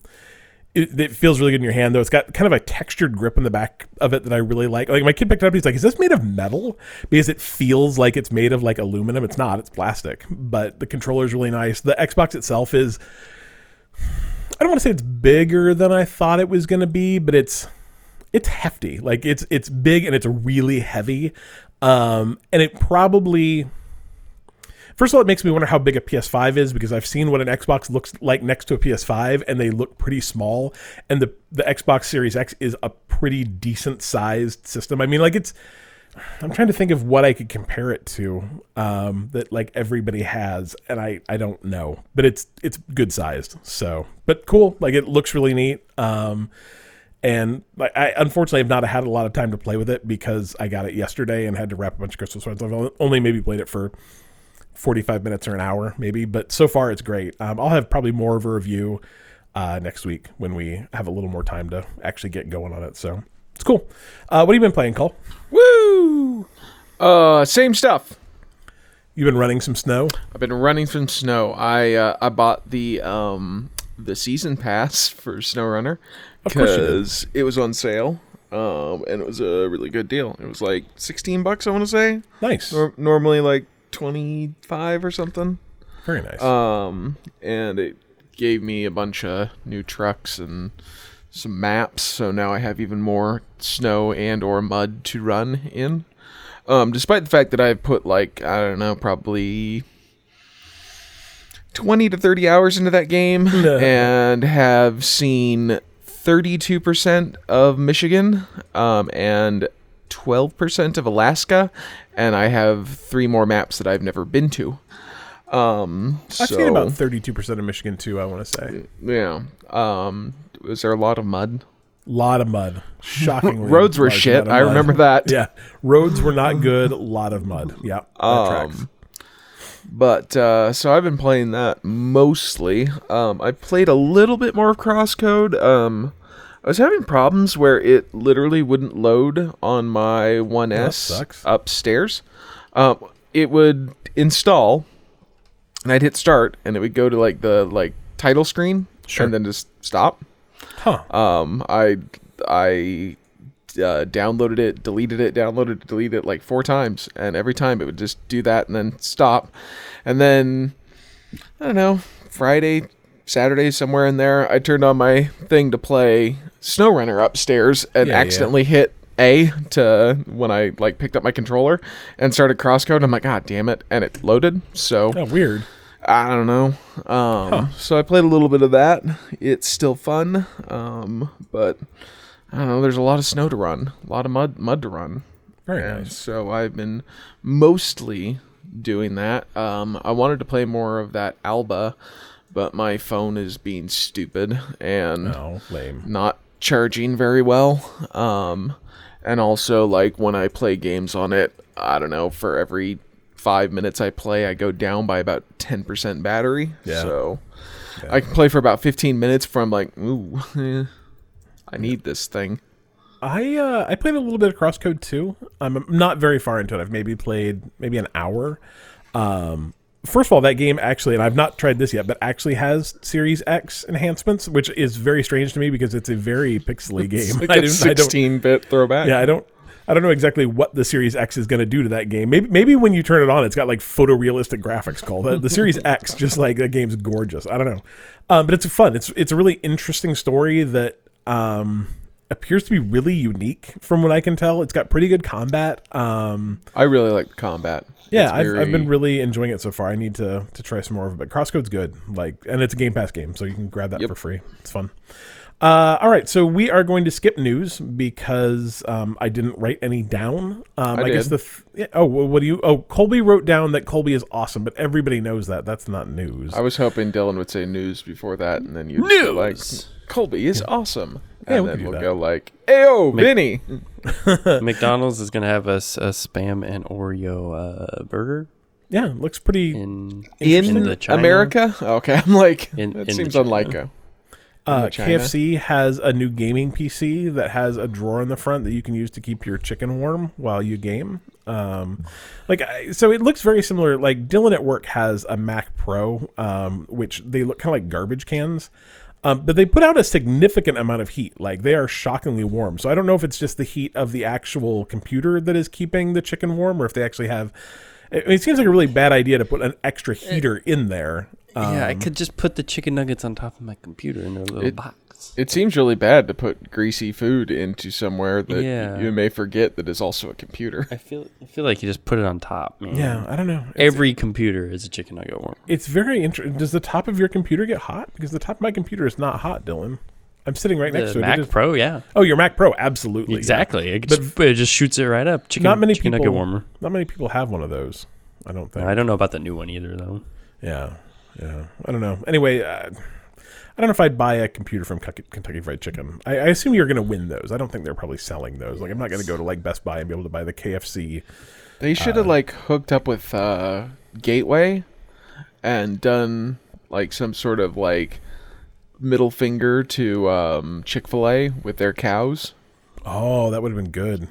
[SPEAKER 1] it, it, feels really good in your hand though. It's got kind of a textured grip in the back of it that i really like. Like my kid picked it up he's like is this made of metal? Because it feels like it's made of like aluminum. It's not it's plastic. But the controller is really nice. The xbox itself is I don't want to say it's bigger than I thought it was going to be, but it's it's hefty. Like it's it's big and it's really heavy. Um, and it probably First of all, it makes me wonder how big a PS5 is because I've seen what an Xbox looks like next to a PS5 and they look pretty small and the the Xbox Series X is a pretty decent sized system. I mean, like it's I'm trying to think of what I could compare it to um, that like everybody has, and I I don't know, but it's it's good sized. So, but cool. Like it looks really neat. Um, and like I unfortunately have not had a lot of time to play with it because I got it yesterday and had to wrap a bunch of Christmas presents. I've only maybe played it for 45 minutes or an hour maybe, but so far it's great. Um, I'll have probably more of a review uh, next week when we have a little more time to actually get going on it. So it's cool. Uh, what have you been playing, Cole?
[SPEAKER 2] Woo! Uh, same stuff.
[SPEAKER 1] You've been running some snow.
[SPEAKER 2] I've been running some snow. I uh, I bought the um the season pass for SnowRunner
[SPEAKER 1] Of course you did.
[SPEAKER 2] because it was on sale. Um, and it was a really good deal. It was like sixteen bucks, I want to say.
[SPEAKER 1] Nice.
[SPEAKER 2] Nor- normally like twenty five or something.
[SPEAKER 1] Very nice.
[SPEAKER 2] Um, and it gave me a bunch of new trucks and some maps. So now I have even more snow and or mud to run in. Um, despite the fact that I've put like I don't know, probably twenty to thirty hours into that game, *laughs* and have seen thirty-two percent of Michigan, um, and twelve percent of Alaska, and I have three more maps that I've never been to. Um,
[SPEAKER 1] I've
[SPEAKER 2] so,
[SPEAKER 1] seen about 32% of Michigan too, I want to say.
[SPEAKER 2] yeah. Um, was there a lot of mud?
[SPEAKER 1] lot of mud. Shockingly. *laughs*
[SPEAKER 2] Roads were shit. I remember that. *laughs*
[SPEAKER 1] Yeah. Roads were not good. A lot of mud. Yeah.
[SPEAKER 2] Um, but uh, so I've been playing that mostly. Um, I played a little bit more of Crosscode. Um, I was having problems where it literally wouldn't load on my 1S
[SPEAKER 1] sucks.
[SPEAKER 2] upstairs. Um, it would install, and I'd hit start, and it would go to like the like title screen,
[SPEAKER 1] Sure.
[SPEAKER 2] and then just stop.
[SPEAKER 1] Huh.
[SPEAKER 2] Um, I I uh, downloaded it, deleted it, downloaded it, deleted it like four times, and every time it would just do that and then stop, and then I don't know Friday, Saturday, somewhere in there, I turned on my thing to play SnowRunner upstairs and
[SPEAKER 1] Yeah, yeah.
[SPEAKER 2] accidentally hit A to when I like picked up my controller and started crosscode. I'm like, God damn it, and it loaded. So
[SPEAKER 1] Oh, weird.
[SPEAKER 2] I don't know. Um, So I played a little bit of that. It's still fun, um, but I don't know. There's a lot of snow to run, a lot of mud mud to run,
[SPEAKER 1] Very
[SPEAKER 2] and
[SPEAKER 1] nice.
[SPEAKER 2] so I've been mostly doing that. Um, I wanted to play more of that Alba, but my phone is being stupid and
[SPEAKER 1] No, lame.
[SPEAKER 2] not charging very well. Um, and also like when I play games on it, I don't know, for every five minutes I play, I go down by about ten percent battery.
[SPEAKER 1] Yeah.
[SPEAKER 2] So I can play for about fifteen minutes I'm like, ooh, eh, *laughs* I need this thing.
[SPEAKER 1] I uh, I played a little bit of Crosscode too. I'm not very far into it. I've maybe played maybe an hour. Um, first of all, that game actually, and I've not tried this yet, but actually has Series X enhancements, which is very strange to me because it's a very pixely *laughs* game.
[SPEAKER 2] Like *laughs*
[SPEAKER 1] I
[SPEAKER 2] a
[SPEAKER 1] I
[SPEAKER 2] sixteen bit throwback.
[SPEAKER 1] yeah, I don't. I don't know exactly what the Series X is going to do to that game. Maybe, maybe when you turn it on, it's got like photorealistic graphics. Called the, the Series X, *laughs* just like the game's gorgeous. I don't know, um, but it's fun. It's it's a really interesting story that um, appears to be really unique from what I can tell. It's got pretty good combat. Um,
[SPEAKER 2] I really like combat.
[SPEAKER 1] yeah, I've, I've been really enjoying it so far. I need to to try some more of it. But Crosscode's good, like, and it's a Game Pass game, so you can grab that
[SPEAKER 2] Yep.
[SPEAKER 1] for free. It's fun. Uh, all right, so we are going to skip news because um, I didn't write any down. Um, I,
[SPEAKER 2] I
[SPEAKER 1] guess the th- yeah, oh, what do you? Oh, Colby wrote down that Colby is awesome, but everybody knows that. That's not news.
[SPEAKER 2] I was hoping Dylan would say news before that, and then you'd be like,
[SPEAKER 3] News!
[SPEAKER 2] Colby is awesome.
[SPEAKER 1] Yeah,
[SPEAKER 2] And
[SPEAKER 1] we
[SPEAKER 2] then we'll
[SPEAKER 1] that.
[SPEAKER 2] go like, Ayo, Vinny. *laughs*
[SPEAKER 3] McDonald's is gonna have us a spam and Oreo uh, burger
[SPEAKER 1] yeah, looks pretty.
[SPEAKER 3] in
[SPEAKER 2] In,
[SPEAKER 3] the China.
[SPEAKER 2] America? Okay, I'm like,
[SPEAKER 3] In-
[SPEAKER 2] that
[SPEAKER 3] in
[SPEAKER 2] seems
[SPEAKER 3] China.
[SPEAKER 2] unlike a.
[SPEAKER 1] Uh, KFC has a new gaming PC that has a drawer in the front that you can use to keep your chicken warm while you game. Um, like, so it looks very similar. Like Dylan at work has a Mac Pro, um, which they look kind of like garbage cans. Um, but they put out a significant amount of heat. Like they are shockingly warm. So I don't know if it's just the heat of the actual computer that is keeping the chicken warm, or if they actually have. I mean, it seems like a really bad idea to put an extra heater in there.
[SPEAKER 3] Yeah, I
[SPEAKER 1] Um,
[SPEAKER 3] could just put the chicken nuggets on top of my computer in a little
[SPEAKER 2] It-
[SPEAKER 3] box.
[SPEAKER 2] It seems really bad to put greasy food into somewhere that
[SPEAKER 3] Yeah.
[SPEAKER 2] you may forget that is also a computer.
[SPEAKER 3] I feel I feel like you just put it on top, man.
[SPEAKER 1] Yeah, I don't know. It's-
[SPEAKER 3] Every computer is a chicken nugget warm.
[SPEAKER 1] It's very interesting. Does the top of your computer get hot? Because the top of my computer is not hot, Dylan. I'm sitting right next
[SPEAKER 3] The
[SPEAKER 1] to it. It
[SPEAKER 3] Mac
[SPEAKER 1] is-
[SPEAKER 3] Pro, yeah,
[SPEAKER 1] oh, your Mac Pro, absolutely. yeah.
[SPEAKER 3] exactly. It
[SPEAKER 1] But-
[SPEAKER 3] just, it just shoots it right up. Chicken,
[SPEAKER 1] Not many
[SPEAKER 3] chicken
[SPEAKER 1] people.
[SPEAKER 3] nugget warmer.
[SPEAKER 1] Not many people have one of those. I don't think.
[SPEAKER 3] I don't know about the new one either, though.
[SPEAKER 1] Yeah, yeah. I don't know. Anyway, uh, I don't know if I'd buy a computer from Kentucky, Fried Chicken. I, I assume you're going to win those. I don't think they're probably selling those. Like, I'm not going to go to like Best Buy and be able to buy the KFC.
[SPEAKER 2] They should
[SPEAKER 1] Uh,
[SPEAKER 2] have like hooked up with uh, Gateway and done like some sort of like middle finger to um, Chick Fil A with their cows.
[SPEAKER 1] Oh, that would have been good.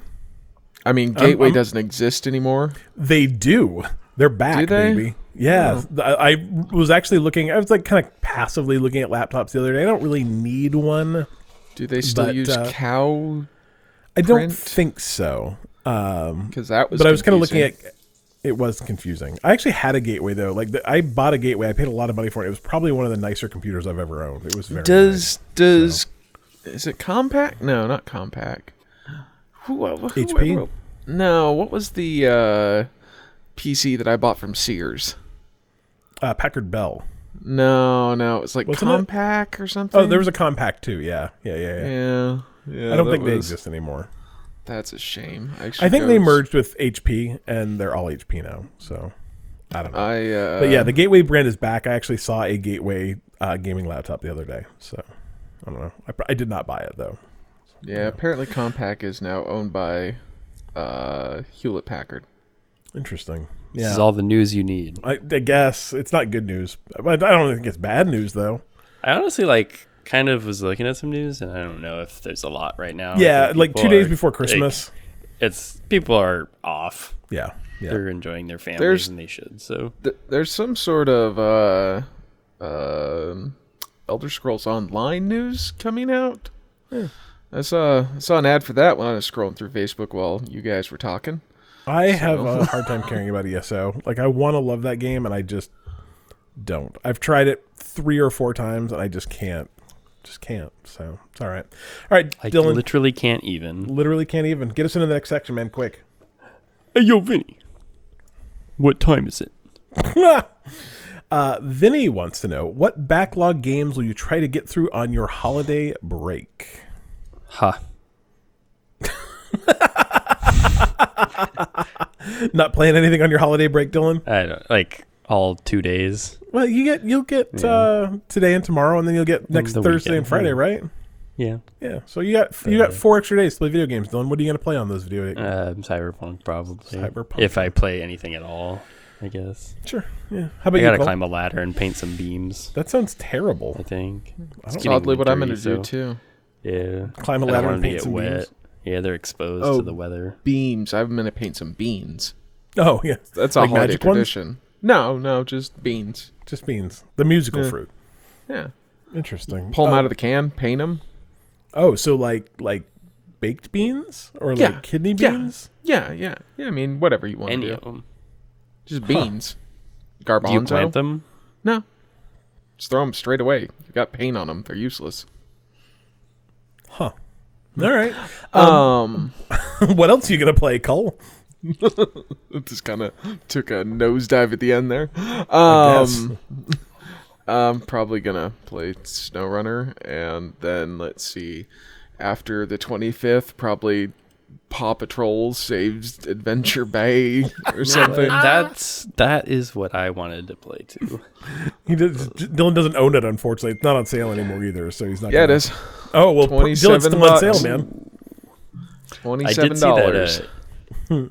[SPEAKER 2] I mean, Gateway
[SPEAKER 1] I'm-
[SPEAKER 2] doesn't exist anymore.
[SPEAKER 1] They do. They're back,
[SPEAKER 2] Do they?
[SPEAKER 1] baby. Yeah, I, I was actually looking. I was like kind of passively looking at laptops the other day. I don't really need one.
[SPEAKER 2] Do they still
[SPEAKER 1] But,
[SPEAKER 2] use
[SPEAKER 1] uh,
[SPEAKER 2] cow?
[SPEAKER 1] I don't think so. Um,
[SPEAKER 2] Because that was.
[SPEAKER 1] but I was kind of looking at. It was confusing. I actually had a gateway though. Like the, I bought a gateway. I paid a lot of money for it. It was probably one of the nicer computers I've ever owned. It was very.
[SPEAKER 2] Does does is it Compaq? No, not Compaq. Who, who,
[SPEAKER 1] HP?
[SPEAKER 2] who- no, what was the uh, PC that I bought from Sears?
[SPEAKER 1] Uh, Packard Bell.
[SPEAKER 2] No, no, it was like
[SPEAKER 1] Wasn't it?
[SPEAKER 2] Compaq or something.
[SPEAKER 1] Oh, there was a Compaq too. Yeah, yeah, yeah. yeah.
[SPEAKER 2] yeah, yeah.
[SPEAKER 1] I don't
[SPEAKER 2] that
[SPEAKER 1] think they
[SPEAKER 2] was-
[SPEAKER 1] exist anymore.
[SPEAKER 2] That's a shame. Actually
[SPEAKER 1] I think they
[SPEAKER 2] goes-
[SPEAKER 1] merged with HP, and they're all HP now. So I don't know.
[SPEAKER 2] I uh,
[SPEAKER 1] But yeah, the Gateway brand is back. I actually saw a Gateway uh, gaming laptop the other day. So I don't know. I, pr- I did not buy it though.
[SPEAKER 2] yeah. Apparently, Compaq is now owned by uh, Hewlett Packard.
[SPEAKER 1] Interesting.
[SPEAKER 3] This is all the news you need.
[SPEAKER 1] I, I guess it's not good news. But I don't think it's bad news though.
[SPEAKER 3] I honestly like kind of was looking at some news, and I don't know if there's a lot right now.
[SPEAKER 1] Yeah, like two days
[SPEAKER 3] are-
[SPEAKER 1] before
[SPEAKER 3] like,
[SPEAKER 1] Christmas.
[SPEAKER 3] it's people are off.
[SPEAKER 1] yeah. Yeah.
[SPEAKER 3] They're enjoying their families,
[SPEAKER 2] There's-
[SPEAKER 3] and they should. So
[SPEAKER 2] Th- there's some sort of uh, um Elder Scrolls Online news coming out. I saw I saw an ad for that when I was scrolling through Facebook while you guys were talking.
[SPEAKER 1] I have a hard time caring about ESO. Like I want to love that game, and I just don't. I've tried it three or four times, and I just can't. Just can't. So it's all right. All right,
[SPEAKER 3] I
[SPEAKER 1] Dylan.
[SPEAKER 3] literally can't even.
[SPEAKER 1] literally can't even get us into the next section, man. Quick.
[SPEAKER 3] Hey, yo, Vinny. What time is it? *laughs*
[SPEAKER 1] uh, Vinny wants to know what backlog games will you try to get through on your holiday break?
[SPEAKER 3] Ha. *laughs* *laughs*
[SPEAKER 1] Not playing anything on your holiday break, Dylan.
[SPEAKER 3] I don't like all two days.
[SPEAKER 1] Well, you get you'll get
[SPEAKER 3] Yeah.
[SPEAKER 1] uh, today and tomorrow, and then you'll get next
[SPEAKER 3] the
[SPEAKER 1] Thursday and Friday,
[SPEAKER 3] yeah.
[SPEAKER 1] right?
[SPEAKER 3] Yeah.
[SPEAKER 1] Yeah. So you got you got
[SPEAKER 3] Uh,
[SPEAKER 1] four extra days to play video games, Dylan. What are you gonna play on those video? games?
[SPEAKER 3] Um, Cyberpunk probably.
[SPEAKER 1] Cyberpunk.
[SPEAKER 3] If I play anything at all, I guess.
[SPEAKER 1] sure. Yeah. How about
[SPEAKER 3] I
[SPEAKER 1] you?
[SPEAKER 3] gotta
[SPEAKER 1] Cole?
[SPEAKER 3] climb a ladder and paint some beams.
[SPEAKER 1] That sounds terrible.
[SPEAKER 3] I think.
[SPEAKER 1] I
[SPEAKER 3] It's
[SPEAKER 1] don't
[SPEAKER 3] getting
[SPEAKER 2] Oddly, what I'm gonna
[SPEAKER 3] wintry,
[SPEAKER 2] do
[SPEAKER 3] so-
[SPEAKER 2] too.
[SPEAKER 3] Yeah.
[SPEAKER 1] climb a
[SPEAKER 3] I don't
[SPEAKER 1] ladder and
[SPEAKER 3] them to
[SPEAKER 1] paint
[SPEAKER 3] get
[SPEAKER 1] some
[SPEAKER 3] wet.
[SPEAKER 1] beams.
[SPEAKER 3] Yeah, they're exposed
[SPEAKER 2] Oh.
[SPEAKER 3] to the weather.
[SPEAKER 2] Beams. I'm gonna paint some beans.
[SPEAKER 1] Oh yeah,
[SPEAKER 2] That's a
[SPEAKER 1] Like
[SPEAKER 2] holiday
[SPEAKER 1] magic ones?
[SPEAKER 2] tradition. No, no, just beans.
[SPEAKER 1] just beans. The musical
[SPEAKER 2] Yeah.
[SPEAKER 1] fruit.
[SPEAKER 2] Yeah.
[SPEAKER 1] Interesting.
[SPEAKER 2] Pull them
[SPEAKER 1] oh,
[SPEAKER 2] out of the can, paint them.
[SPEAKER 1] Oh, so like like baked beans or
[SPEAKER 2] Yeah.
[SPEAKER 1] like kidney beans?
[SPEAKER 2] Yeah, yeah, yeah. I mean, whatever you want
[SPEAKER 3] Any
[SPEAKER 2] to
[SPEAKER 3] of
[SPEAKER 2] do.
[SPEAKER 3] them.
[SPEAKER 2] Just beans.
[SPEAKER 3] Do you
[SPEAKER 2] Garbanzo.
[SPEAKER 3] plant them?
[SPEAKER 2] No. Just throw them straight away. You got paint on them. They're useless.
[SPEAKER 1] Huh. All right.
[SPEAKER 2] Um, *laughs*
[SPEAKER 1] what else are you gonna play, Cole? *laughs*
[SPEAKER 2] just kind of took a nosedive at the end there. Um, I'm probably gonna play SnowRunner, and then let's see. After the 25th, probably Paw Patrol saves Adventure Bay or *laughs* something.
[SPEAKER 3] That's that is what I wanted to play too. *laughs*
[SPEAKER 1] He does, Dylan doesn't own it, unfortunately. It's not on sale anymore either, so he's not.
[SPEAKER 2] yeah, it
[SPEAKER 1] gonna-
[SPEAKER 2] is.
[SPEAKER 1] Oh well, pr- Dylan's
[SPEAKER 2] 27
[SPEAKER 1] still on sale, man.
[SPEAKER 2] Twenty-seven dollars. *laughs*
[SPEAKER 3] uh,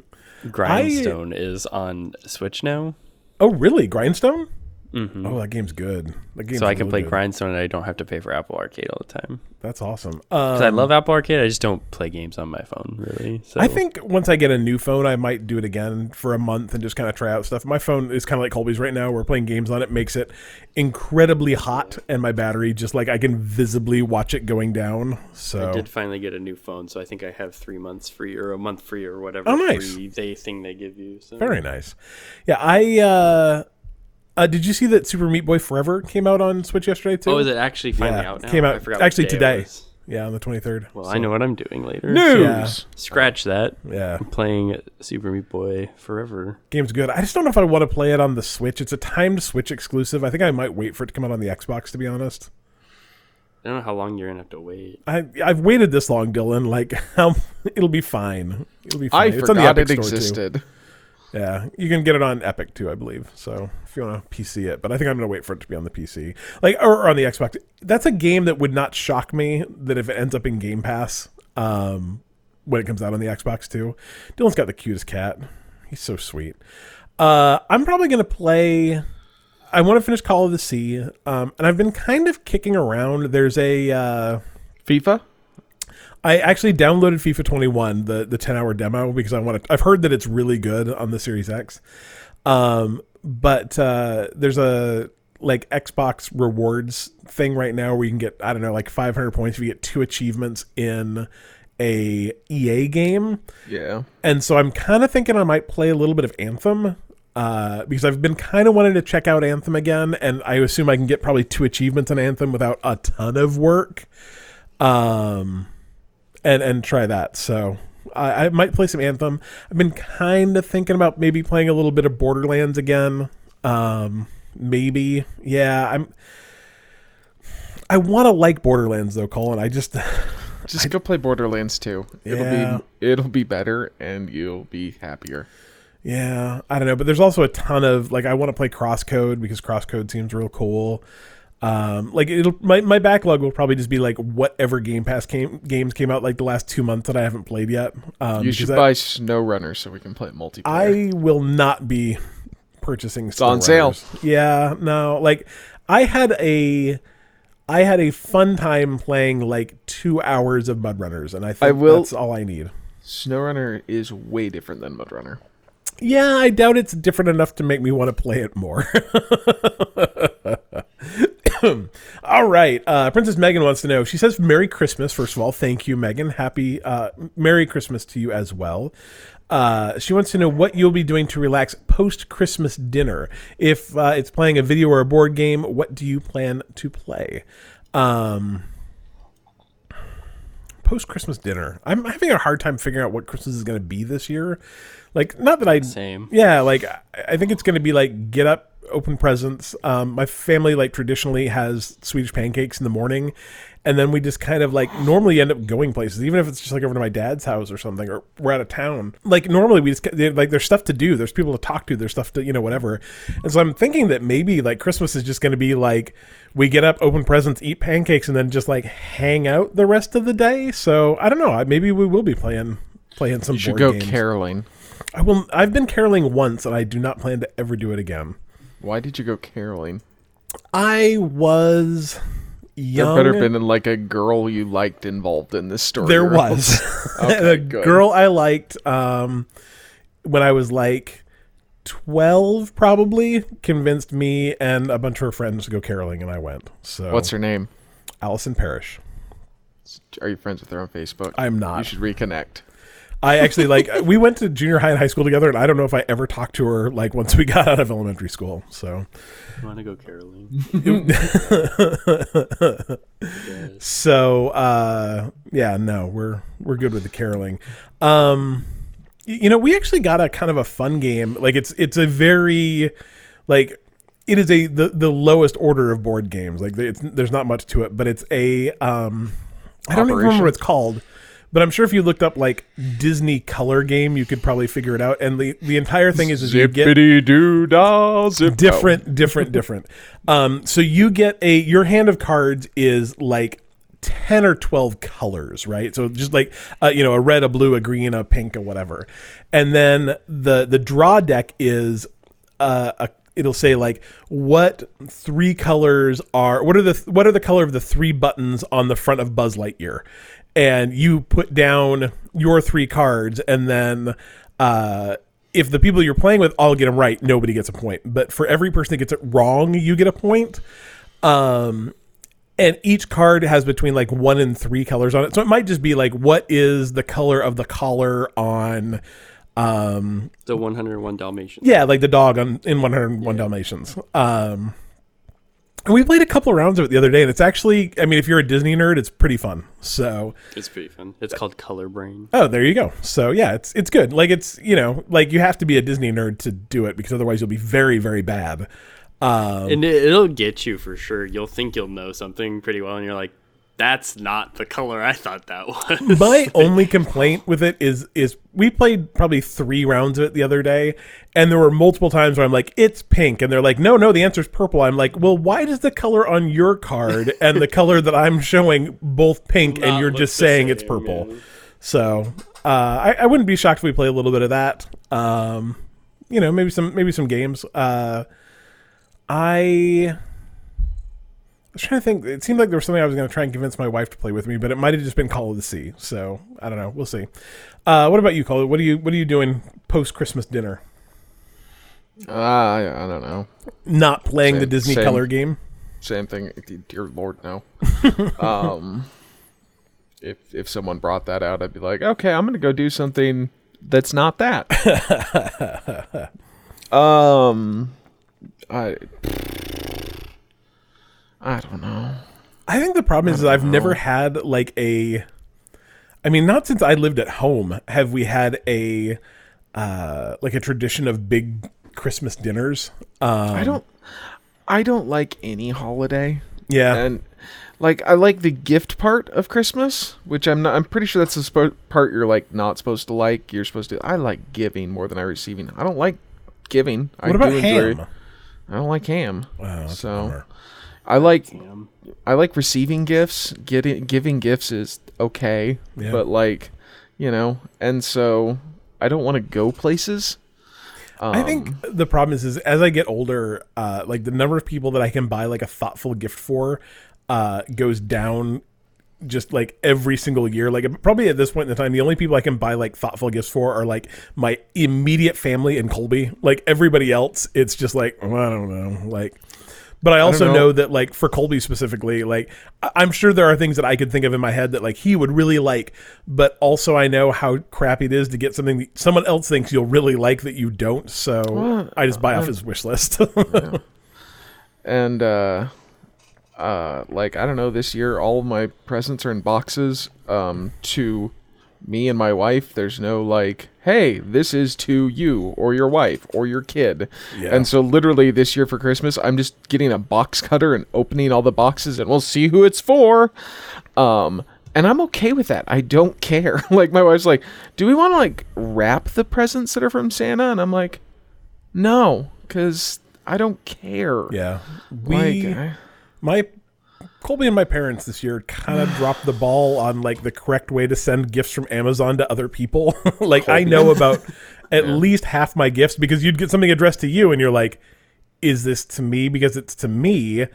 [SPEAKER 3] Grindstone is on Switch now.
[SPEAKER 1] Oh really? Grindstone?
[SPEAKER 3] Hmm
[SPEAKER 1] Oh, that game's good. That game's
[SPEAKER 3] so I can
[SPEAKER 1] really
[SPEAKER 3] play
[SPEAKER 1] good.
[SPEAKER 3] Grindstone and I don't have to pay for Apple Arcade all the time.
[SPEAKER 1] That's awesome.
[SPEAKER 3] Because
[SPEAKER 1] Um,
[SPEAKER 3] I love Apple Arcade, I just don't play games on my phone really. So
[SPEAKER 1] I think once I get a new phone, I might do it again for a month and just kind of try out stuff. My phone is kind of like Colby's right now. We're playing games on it, makes it incredibly hot, and my battery just like I can visibly watch it going down. So
[SPEAKER 3] I did finally get a new phone, so I think I have three months free or a month free or whatever
[SPEAKER 1] Oh, nice.
[SPEAKER 3] free they thing they give you. So.
[SPEAKER 1] very nice. Yeah, I uh, uh, did you see that Super Meat Boy Forever came out on Switch yesterday too?
[SPEAKER 3] Oh, is it actually finally
[SPEAKER 1] Yeah,
[SPEAKER 3] out now?
[SPEAKER 1] came out
[SPEAKER 3] I forgot
[SPEAKER 1] actually today. Yeah, on the twenty third.
[SPEAKER 3] Well, I know what I'm doing later.
[SPEAKER 2] News.
[SPEAKER 1] Yeah.
[SPEAKER 3] Scratch that.
[SPEAKER 1] Yeah,
[SPEAKER 3] I'm playing Super Meat Boy Forever.
[SPEAKER 1] game's good. I just don't know if I want to play it on the Switch. It's a timed Switch exclusive. I think I might wait for it to come out on the Xbox. To be honest.
[SPEAKER 3] I don't know how long you're gonna have to wait.
[SPEAKER 1] I I've waited this long, Dylan. Like, *laughs* how it'll be fine. It'll be
[SPEAKER 2] I
[SPEAKER 1] fine. It's on the
[SPEAKER 2] forgot it
[SPEAKER 1] existed. too. Yeah, you can get it on Epic too, I believe. So if you want to PC it, but I think I'm gonna wait for it to be on the PC, like or on the Xbox. That's a game that would not shock me that if it ends up in Game Pass, um, when it comes out on the Xbox too. Dylan's got the cutest cat. He's so sweet. Uh, I'm probably gonna play. I want to finish Call of the Sea, um, and I've been kind of kicking around. There's a. Uh,
[SPEAKER 2] FIFA?
[SPEAKER 1] I actually downloaded FIFA 21, the the 10 hour demo, because I want to. I've heard that it's really good on the Series X. Um, but uh, there's a like Xbox rewards thing right now where you can get I don't know like 500 points if you get two achievements in a EA game.
[SPEAKER 2] Yeah.
[SPEAKER 1] And so I'm kind of thinking I might play a little bit of Anthem uh, because I've been kind of wanting to check out Anthem again, and I assume I can get probably two achievements in Anthem without a ton of work, um, and and try that. So I, I might play some Anthem. I've been kind of thinking about maybe playing a little bit of Borderlands again. Um, maybe, yeah. I'm. I want to like Borderlands though, Colin. I just *laughs*
[SPEAKER 2] Just go play Borderlands 2. It'll
[SPEAKER 1] Yeah.
[SPEAKER 2] be it'll be better and you'll be happier.
[SPEAKER 1] Yeah, I don't know, but there's also a ton of like I want to play Crosscode because Crosscode seems real cool. Um, like it'll my, my backlog will probably just be like whatever Game Pass came games came out like the last two months that I haven't played yet. Um,
[SPEAKER 2] you should
[SPEAKER 1] I-
[SPEAKER 2] buy SnowRunner so we can play it multiplayer.
[SPEAKER 1] I will not be purchasing. It's
[SPEAKER 2] on sale.
[SPEAKER 1] Yeah, no, like I had a. I had a fun time playing like two hours of Mud Runners, and I think
[SPEAKER 2] I will-
[SPEAKER 1] that's all I need.
[SPEAKER 2] SnowRunner is way different than Mudrunner.
[SPEAKER 1] Yeah, I doubt it's different enough to make me want to play it more. *laughs* *clears throat* all right. Uh, Princess Megan wants to know. She says, Merry Christmas, first of all. Thank you, Megan. Happy uh, Merry Christmas to you as well. Uh, she wants to know what you'll be doing to relax post Christmas dinner. If uh, it's playing a video or a board game, what do you plan to play? Um, post Christmas dinner. I'm having a hard time figuring out what Christmas is going to be this year. Like, not that I
[SPEAKER 3] Same.
[SPEAKER 1] yeah, like I- I think it's going to be like get up, open presents. Um, my family like traditionally has Swedish pancakes in the morning, and then we just kind of like normally end up going places, even if it's just like over to my dad's house or something, or we're out of town. Like normally we just they- like there's stuff to do, there's people to talk to, there's stuff to you know whatever. And so I'm thinking that maybe like Christmas is just going to be like we get up, open presents, eat pancakes, and then just like hang out the rest of the day. So I don't know. Maybe we will be playing playing some
[SPEAKER 2] You should
[SPEAKER 1] board
[SPEAKER 2] go
[SPEAKER 1] games.
[SPEAKER 2] caroling.
[SPEAKER 1] I will. I've been caroling once, and I do not plan to ever do it again.
[SPEAKER 2] Why did you go caroling?
[SPEAKER 1] I was
[SPEAKER 2] There better been like a girl you liked involved in this story.
[SPEAKER 1] there was *laughs*
[SPEAKER 2] Okay,
[SPEAKER 1] a
[SPEAKER 2] good.
[SPEAKER 1] girl I liked um, when I was like twelve, probably convinced me and a bunch of her friends to go caroling, and I went. So
[SPEAKER 2] What's her name?
[SPEAKER 1] Allison Parrish?
[SPEAKER 2] Are you friends with her on Facebook?
[SPEAKER 1] I'm not.
[SPEAKER 2] You should reconnect.
[SPEAKER 1] I actually like. *laughs* we went to junior high and high school together, and I don't know if I ever talked to her like once we *laughs* got out of elementary school. So.
[SPEAKER 3] Want to go caroling? *laughs*
[SPEAKER 1] So uh yeah, no, we're we're good with the caroling. Um you know, we actually got a kind of a fun game. Like it's it's a very like it is a the, the lowest order of board games. Like it's, there's not much to it, but it's a um I don't even remember what it's called. But I'm sure if you looked up like Disney color game, you could probably figure it out. And the, the entire thing is, is you get
[SPEAKER 2] doo dah zip.
[SPEAKER 1] different different different um so you get a your hand of cards is like 10 or 12 colors right so just like uh, you know a red a blue a green a pink or whatever and then the the draw deck is uh a it'll say like what three colors are what are the what are the color of the three buttons on the front of Buzz Lightyear and you put down your three cards and then uh if the people you're playing with all get them right nobody gets a point but for every person that gets it wrong you get a point um and each card has between like one and three colors on it so it might just be like what is the color of the collar on um
[SPEAKER 3] The 101 Dalmatians.
[SPEAKER 1] yeah, like the dog on in 101 Dalmatians. Um, and we played a couple of rounds of it the other day, and it's actually, I mean, if you're a Disney nerd, it's pretty fun. So,
[SPEAKER 3] It's pretty fun. It's called Color Brain.
[SPEAKER 1] oh, there you go. So yeah, it's it's good. Like it's you know, like you have to be a Disney nerd to do it because otherwise you'll be very very bad. Um,
[SPEAKER 3] And it, it'll get you for sure. You'll think you'll know something pretty well, and you're like,
[SPEAKER 4] that's not the color I thought that was. *laughs*
[SPEAKER 1] My only complaint with it is is we played probably three rounds of it the other day, and there were multiple times where I'm like, it's pink, and they're like, no, no, the answer's purple. I'm like, well, why does the color on your card *laughs* and the color that I'm showing both pink, and you're just
[SPEAKER 4] the
[SPEAKER 1] saying it's purple?
[SPEAKER 4] yeah.
[SPEAKER 1] So uh, I, I wouldn't be shocked if we play a little bit of that. Um, you know, maybe some maybe some games. Uh, I. I was trying to think. It seemed like there was something I was going to try and convince my wife to play with me, but it might have just been Call of the Sea. So I don't know. We'll see. Uh, what about you, Cole? What are you What are you doing post Christmas dinner?
[SPEAKER 2] Uh, I, I don't know.
[SPEAKER 1] Not playing the Disney
[SPEAKER 2] same.
[SPEAKER 1] color game.
[SPEAKER 2] Same thing. Dear Lord, no. *laughs* um, if if someone brought that out, I'd be like, okay, I'm gonna go do something that's not that. *laughs* um, I I don't know.
[SPEAKER 1] I think the problem is, is I've never had like a. I mean, not since I lived at home have we had a uh, like a tradition of big Christmas dinners. Um,
[SPEAKER 2] I don't. I don't like any holiday.
[SPEAKER 1] yeah,
[SPEAKER 2] and like I like the gift part of Christmas, which I'm not. I'm pretty sure that's the spo- part you're like not supposed to like. You're supposed to. I like giving more than I receiving. I don't like giving. I
[SPEAKER 1] what about
[SPEAKER 2] do enjoy.
[SPEAKER 1] ham?
[SPEAKER 2] I don't like ham.
[SPEAKER 1] Wow,
[SPEAKER 2] so. I like
[SPEAKER 4] Damn.
[SPEAKER 2] I like receiving gifts. Getting giving gifts is okay,
[SPEAKER 1] Yeah.
[SPEAKER 2] but like you know, and so I don't want to go places. Um,
[SPEAKER 1] I think the problem is, is as I get older, uh, like the number of people that I can buy like a thoughtful gift for uh, goes down just like every single year. Like probably at this point in the time, the only people I can buy like thoughtful gifts for are like my immediate family and Colby. Like everybody else, it's just like oh, I don't know, like. But I also
[SPEAKER 2] know.
[SPEAKER 1] know. that like for Colby specifically, like I- I'm sure there are things that I could think of in my head that like he would really like, but also I know how crappy it is to get something that someone else thinks you'll really like that you don't. So
[SPEAKER 2] Well,
[SPEAKER 1] I just buy off his wish list. *laughs*
[SPEAKER 2] and uh uh like i don't know this year all of my presents are in boxes um to me and my wife there's no like hey this is to you or your wife or your kid.
[SPEAKER 1] Yeah.
[SPEAKER 2] and so literally this year for christmas i'm just getting a box *laughs* cutter and opening all the boxes and we'll see who it's for. Um and i'm okay with that. I don't care. *laughs* Like my wife's like do we want to like wrap the presents that are from santa? And i'm like no because i don't care.
[SPEAKER 1] Yeah,
[SPEAKER 2] like,
[SPEAKER 1] we
[SPEAKER 2] I-
[SPEAKER 1] my Colby and my parents this year kind of dropped the ball on like the correct way to send gifts from Amazon to other people. *laughs* like I know about *laughs* at least half my gifts because you'd get something addressed to you and you're like, is this to me because it's to me,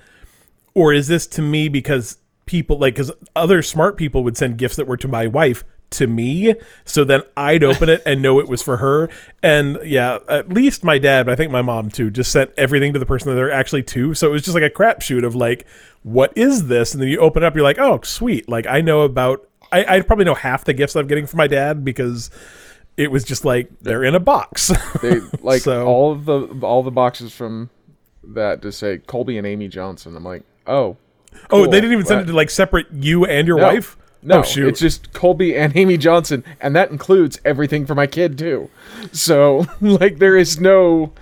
[SPEAKER 1] or is this to me because people like because other smart people would send gifts that were to my wife to me so then i'd open it and know it was for her. And yeah at least my dad but i think my mom too just sent everything to the person that they're actually to. So it was just like a crapshoot of like what is this? And then you open it up you're like oh sweet. Like i know about i, I probably know half the gifts i'm getting from my dad because it was just like they're in a box. *laughs*
[SPEAKER 2] they like
[SPEAKER 1] So-
[SPEAKER 2] all of the all the boxes from that to say Colby and Amy Johnson. I'm like, oh,
[SPEAKER 1] oh they didn't even send it to like separate you and your
[SPEAKER 2] No.
[SPEAKER 1] wife
[SPEAKER 2] No,
[SPEAKER 1] oh shoot
[SPEAKER 2] it's just Colby and Amy Johnson, and that includes everything for my kid too. So *laughs* like, there is no.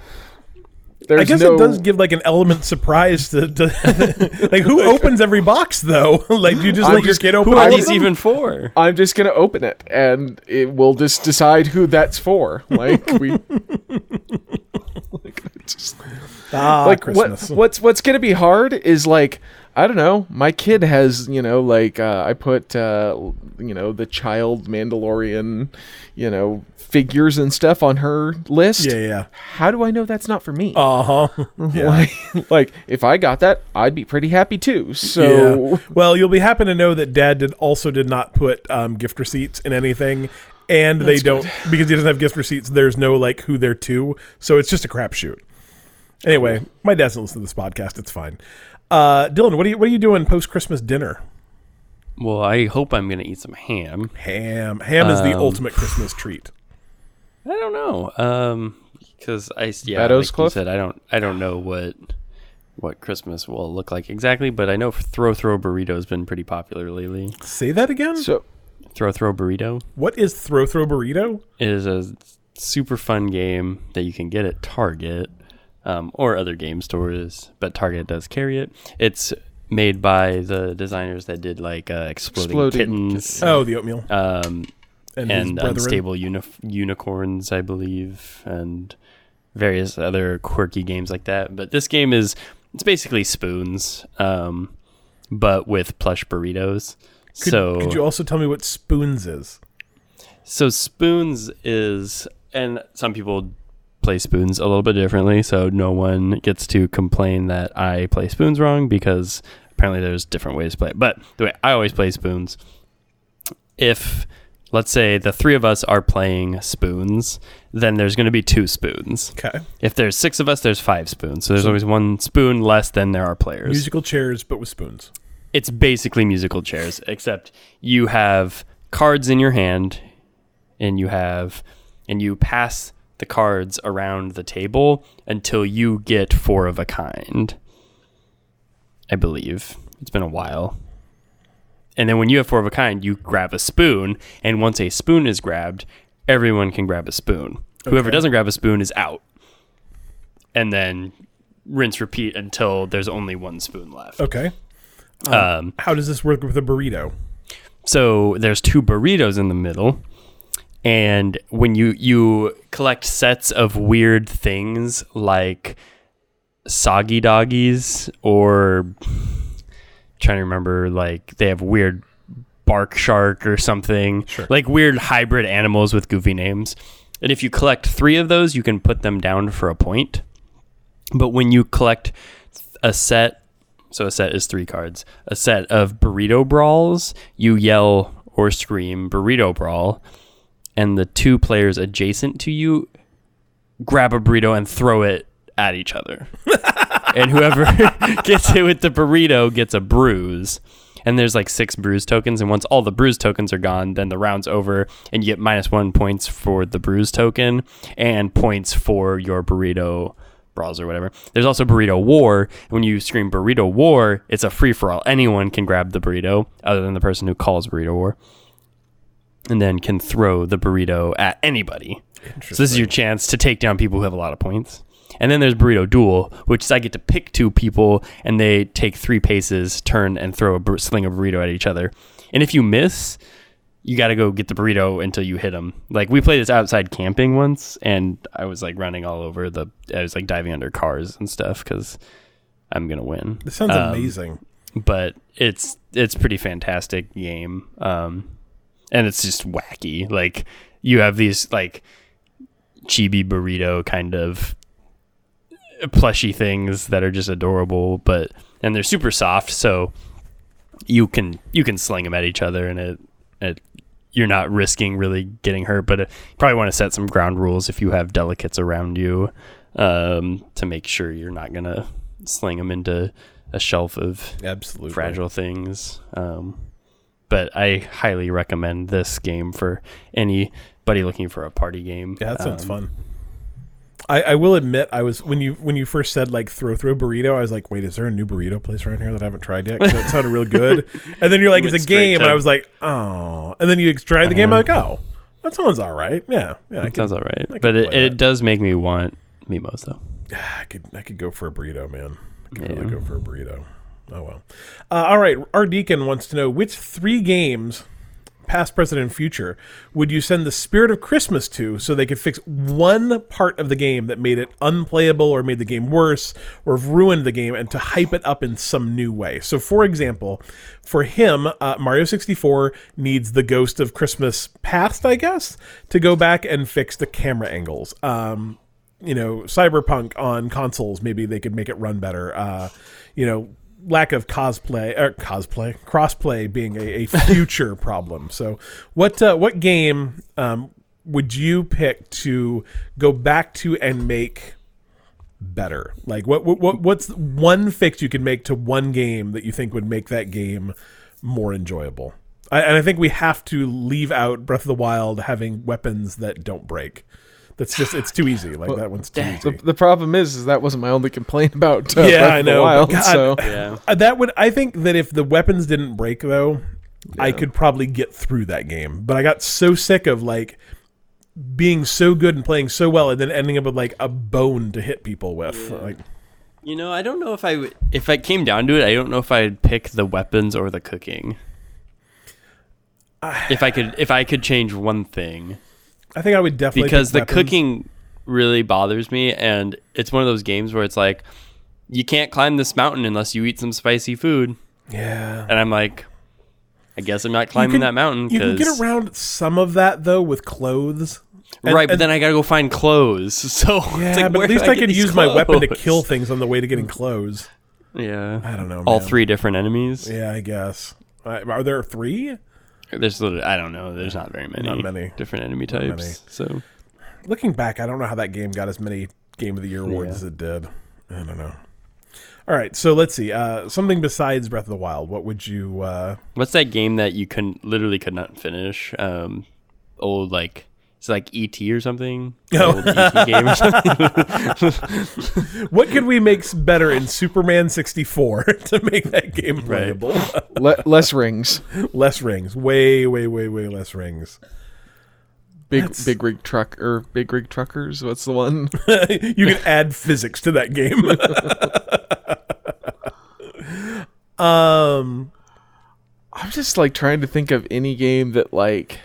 [SPEAKER 2] There's
[SPEAKER 1] I guess
[SPEAKER 2] no,
[SPEAKER 1] it does give like an element surprise to, to *laughs* like who *laughs* opens every box though? like do you just
[SPEAKER 2] I'm
[SPEAKER 1] let your kid
[SPEAKER 2] who
[SPEAKER 1] open
[SPEAKER 3] Who are these even for?
[SPEAKER 2] I'm just gonna open it, and it will just decide who that's for. Like we, like, it's just-
[SPEAKER 1] Ah,
[SPEAKER 2] like
[SPEAKER 1] Christmas.
[SPEAKER 2] what what's what's gonna be hard is like I don't know. My kid has you know like uh, I put uh, you know the child Mandalorian you know figures and stuff on her list.
[SPEAKER 1] Yeah, yeah.
[SPEAKER 2] How do I know that's not for me?
[SPEAKER 1] Uh huh. *laughs* Yeah.
[SPEAKER 2] Like, like if I got that, I'd be pretty happy too. So
[SPEAKER 1] yeah. Well, you'll be happy to know that Dad did also did not put um, gift receipts in anything, and they don't *laughs* because he doesn't have gift receipts. There's no like who they're to, so it's just a crapshoot. Anyway, my dad doesn't listen to this podcast. It's fine. Uh, Dylan, what are you what are you doing post Christmas dinner?
[SPEAKER 3] Well, I hope I'm gonna eat some ham.
[SPEAKER 1] Ham. Ham is the
[SPEAKER 3] Um,
[SPEAKER 1] ultimate Christmas treat.
[SPEAKER 3] I don't know, um, because I yeah,
[SPEAKER 2] Meadows
[SPEAKER 3] like
[SPEAKER 2] Cliff?
[SPEAKER 3] you said, I don't I don't know what what Christmas will look like exactly, but I know throw throw burrito has been pretty popular lately.
[SPEAKER 1] Say that again.
[SPEAKER 2] so
[SPEAKER 3] Throw throw burrito
[SPEAKER 1] what is throw throw burrito?
[SPEAKER 3] is a super fun game that you can get at Target um, or other game stores, but Target does carry it. It's made by the designers that did like uh, exploding,
[SPEAKER 2] Exploding
[SPEAKER 3] kittens,
[SPEAKER 1] Oh, the oatmeal
[SPEAKER 3] um,
[SPEAKER 1] and,
[SPEAKER 3] and unstable uni- unicorns, I believe, and various other quirky games like that. But this game is it's basically spoons, um, but with plush burritos.
[SPEAKER 1] Could,
[SPEAKER 3] so
[SPEAKER 1] could you also tell me what spoons is?
[SPEAKER 3] So spoons is, and some people play spoons a little bit differently. So no one gets to complain that I play spoons wrong because apparently there's different ways to play. it. But the way I always play spoons, if let's say the three of us are playing spoons, then there's going to be two spoons.
[SPEAKER 1] Okay,
[SPEAKER 3] If there's six of us, there's five spoons. So there's always one spoon less than there are players
[SPEAKER 1] musical chairs, but with spoons.
[SPEAKER 3] it's basically musical chairs, except you have cards in your hand and you have and you pass the cards around the table until you get four of a kind. I believe. It's been a while. And then when you have four of a kind, you grab a spoon, and once a spoon is grabbed, everyone can grab a spoon. Whoever doesn't grab a spoon is out. And then rinse repeat until there's only one spoon left.
[SPEAKER 1] Okay,
[SPEAKER 3] Um,
[SPEAKER 1] how does this work with a burrito?
[SPEAKER 3] so there's two burritos in the middle, and when you you collect sets of weird things like soggy doggies or trying to remember like they have weird bark shark or something.
[SPEAKER 1] Sure.
[SPEAKER 3] like weird hybrid animals with goofy names. And if you collect three of those you can put them down for a point. But when you collect a set so a set is three cards a set of burrito brawls you yell or scream burrito brawl and the two players adjacent to you grab a burrito and throw it at each other *laughs* and whoever *laughs* gets hit with the burrito gets a bruise. And there's like six bruise tokens, and once all the bruise tokens are gone, then the round's over, and you get minus one points for the bruise token and points for your burrito brawls or whatever. There's also burrito war. When you scream burrito war, it's a free for all. Anyone can grab the burrito, other than the person who calls burrito war, and then can throw the burrito at anybody. So this is your chance to take down people who have a lot of points. And then there's Burrito Duel, which is I get to pick two people and they take three paces, turn, and throw a bur- sling of burrito at each other. And if you miss, you got to go get the burrito until you hit them. Like we played this outside camping once, and I was like running all over the. I was like diving under cars and stuff because I'm gonna win.
[SPEAKER 1] This sounds
[SPEAKER 3] Um,
[SPEAKER 1] amazing.
[SPEAKER 3] But it's it's pretty fantastic game, um, and it's just wacky. Like you have these like chibi burrito kind of plushy things that are just adorable, but and they're super soft, so you can you can sling them at each other, and it it you're not risking really getting hurt. But uh, you probably want to set some ground rules if you have delicates around you um, to make sure you're not gonna sling them into a shelf of
[SPEAKER 1] Absolutely
[SPEAKER 3] fragile things. Um, but I highly recommend this game for anybody looking for a party game.
[SPEAKER 1] Yeah, that sounds
[SPEAKER 3] Um,
[SPEAKER 1] fun. I, I will admit, I was when you when you first said like throw throw burrito, I was like, wait, is there a new burrito place around here that I haven't tried yet? 'Cause that sounded real good. *laughs* And then you're like,
[SPEAKER 4] You
[SPEAKER 1] it's a game,
[SPEAKER 4] to-
[SPEAKER 1] and I was like, oh. And then you tried the game, I'm like, oh, that sounds all right. Yeah, yeah,
[SPEAKER 3] It sounds all right, but it, it does make me want Mimosa. *sighs*
[SPEAKER 1] I could I could go for a burrito, man. I could
[SPEAKER 3] Yeah.
[SPEAKER 1] really go for a burrito. Oh well. Uh, all right, our deacon wants to know which three games, past, present, and future, would you send the spirit of Christmas to so they could fix one part of the game that made it unplayable or made the game worse or ruined the game and to hype it up in some new way. So, for example, for him, uh, Mario 64 needs the Ghost of Christmas Past, I guess, to go back and fix the camera angles. Um, you know, Cyberpunk on consoles, maybe they could make it run better. Uh, you know, lack of cosplay or cosplay crossplay being a, a *laughs* future problem. So, what uh, what game um, would you pick to go back to and make better? Like, what what, what what's one fix you could make to one game that you think would make that game more enjoyable? I, and I think we have to leave out Breath of the Wild having weapons that don't break. That's just it's too easy. Like that one's too
[SPEAKER 2] The,
[SPEAKER 1] easy.
[SPEAKER 2] the problem is, is that wasn't my only complaint *laughs* about uh,
[SPEAKER 1] Yeah, I know,
[SPEAKER 2] Wild.
[SPEAKER 1] God,
[SPEAKER 2] so
[SPEAKER 3] Yeah,
[SPEAKER 1] Uh, that would I think that if the weapons didn't break though, I could probably get through that game. But I got so sick of like being so good and playing so well and then ending up with like a bone to hit people with. Like
[SPEAKER 3] You know, I don't know if I would. If I came down to it, I don't know if I'd pick the weapons or the cooking. if I could, if I could change one thing,
[SPEAKER 1] I think I would definitely
[SPEAKER 3] because the
[SPEAKER 1] weapons.
[SPEAKER 3] cooking really bothers me, and it's one of those games where it's like, you can't climb this mountain unless you eat some spicy food,
[SPEAKER 1] Yeah.
[SPEAKER 3] and I'm like, I guess I'm not climbing
[SPEAKER 1] can-
[SPEAKER 3] that mountain.
[SPEAKER 1] You can get around some of that though with clothes. And-
[SPEAKER 3] right, but
[SPEAKER 1] and-
[SPEAKER 3] then I gotta go find clothes. *laughs* So
[SPEAKER 1] Yeah,
[SPEAKER 3] like,
[SPEAKER 1] but at least
[SPEAKER 3] I
[SPEAKER 1] I,
[SPEAKER 3] these
[SPEAKER 1] use my weapon to kill things on the way to getting clothes.
[SPEAKER 3] Yeah,
[SPEAKER 1] I don't know.
[SPEAKER 3] all
[SPEAKER 1] man.
[SPEAKER 3] three different enemies.
[SPEAKER 1] Yeah, I guess. Uh, are there three?
[SPEAKER 3] There's literally, I don't know. There's not very many,
[SPEAKER 1] Not many.
[SPEAKER 3] different enemy types. So
[SPEAKER 1] Looking back, I don't know how that game got as many Game of the Year awards
[SPEAKER 3] Yeah.
[SPEAKER 1] as it did. I don't know. All right, so let's see. Uh, something besides Breath of the Wild. What would you? Uh,
[SPEAKER 3] what's that game that you couldn't literally could not finish? Um, old like it's like ET or something.
[SPEAKER 1] Oh.
[SPEAKER 3] Old ET game or something. *laughs*
[SPEAKER 1] what could we make better in Superman sixty four *laughs* to make that game
[SPEAKER 3] Right.
[SPEAKER 1] playable? *laughs*
[SPEAKER 2] Le- less rings.
[SPEAKER 1] less rings, way, way, way, way less rings.
[SPEAKER 2] Big
[SPEAKER 1] That's-
[SPEAKER 2] big rig truck or big rig truckers. What's the one?
[SPEAKER 1] you can add physics to that game. um,
[SPEAKER 2] I'm just like trying to think of any game that like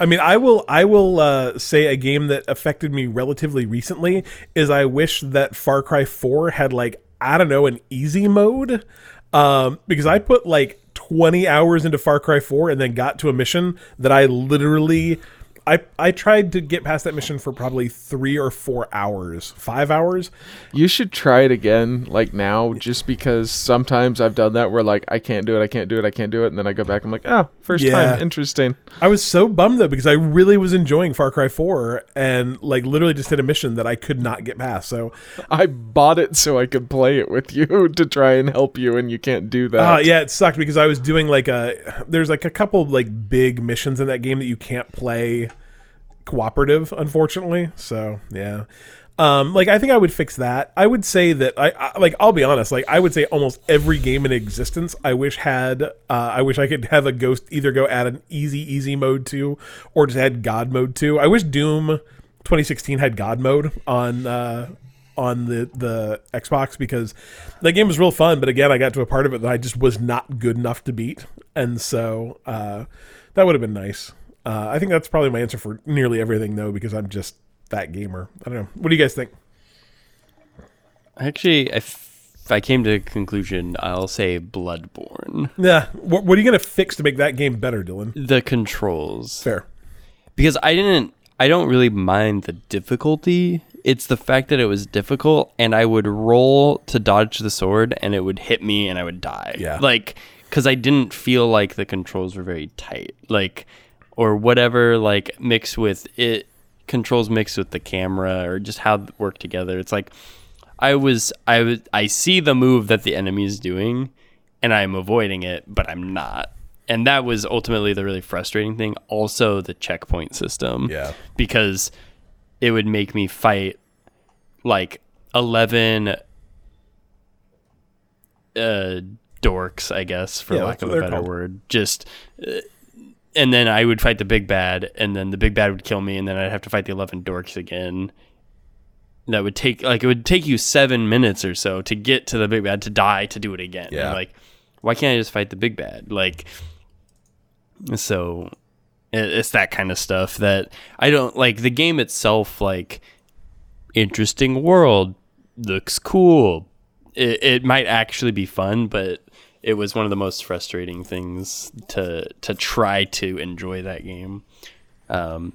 [SPEAKER 1] I mean, I will, I will uh, say a game that affected me relatively recently is I wish that Far Cry Four had like I don't know an easy mode, um, because I put like 20 hours into Far Cry 4 and then got to a mission that I literally I I tried to get past that mission for probably 3 or 4 hours, 5 hours.
[SPEAKER 2] you should try it again like now just because sometimes I've done that where like I can't do it, I can't do it, I can't do it and then I go back I'm like, "Oh, first
[SPEAKER 1] Yeah.
[SPEAKER 2] time, interesting."
[SPEAKER 1] I was so bummed though because I really was enjoying Far Cry 4 and like literally just did a mission that I could not get past. So,
[SPEAKER 2] I bought it so I could play it with you *laughs* to try and help you and you can't do that.
[SPEAKER 1] uh, yeah, it sucked because I was doing like a there's like a couple like big missions in that game that you can't play cooperative unfortunately. So, yeah. Um, like I think I would fix that. I would say that I, I like I'll be honest. Like I would say almost every game in existence I wish had. Uh, I wish I could have a ghost either go add an easy easy mode to, or just add God mode to. I wish Doom 2016 had God mode on uh, on the the Xbox because that game was real fun. But again, I got to a part of it that I just was not good enough to beat, and so uh, that would have been nice. Uh, I think that's probably my answer for nearly everything though, because I'm just that gamer. I don't know. What do you guys think?
[SPEAKER 3] Actually, if if I came to a conclusion, I'll say Bloodborne.
[SPEAKER 1] Yeah. What, what are you gonna fix to make that game better, Dylan?
[SPEAKER 3] The controls.
[SPEAKER 1] Fair.
[SPEAKER 3] because I didn't I don't really mind the difficulty. It's the fact that it was difficult and I would roll to dodge the sword and it would hit me and I would die.
[SPEAKER 1] Yeah.
[SPEAKER 3] Like cuz I didn't feel like the controls were very tight. Like or whatever like mixed with it controls mixed with the camera or just how they work together. It's like I was I was I see the move that the enemy is doing and I'm avoiding it, but I'm not. And that was ultimately the really frustrating thing. Also the checkpoint system.
[SPEAKER 1] Yeah.
[SPEAKER 3] Because it would make me fight like 11 uh dorks, I guess, for
[SPEAKER 1] Yeah,
[SPEAKER 3] lack of a better
[SPEAKER 1] called.
[SPEAKER 3] word. Just uh, and then I would fight the big bad, and then the big bad would kill me, and then I'd have to fight the eleven dorks again. That would take like it would take you seven minutes or so to get to the big bad to die to do it again.
[SPEAKER 1] Yeah.
[SPEAKER 3] And, like, why can't I just fight the big bad? Like, so it, it's that kind of stuff that I don't like. The game itself, like, interesting world, looks cool. It, it might actually be fun, but it was one of the most frustrating things to to try to enjoy that game. Um,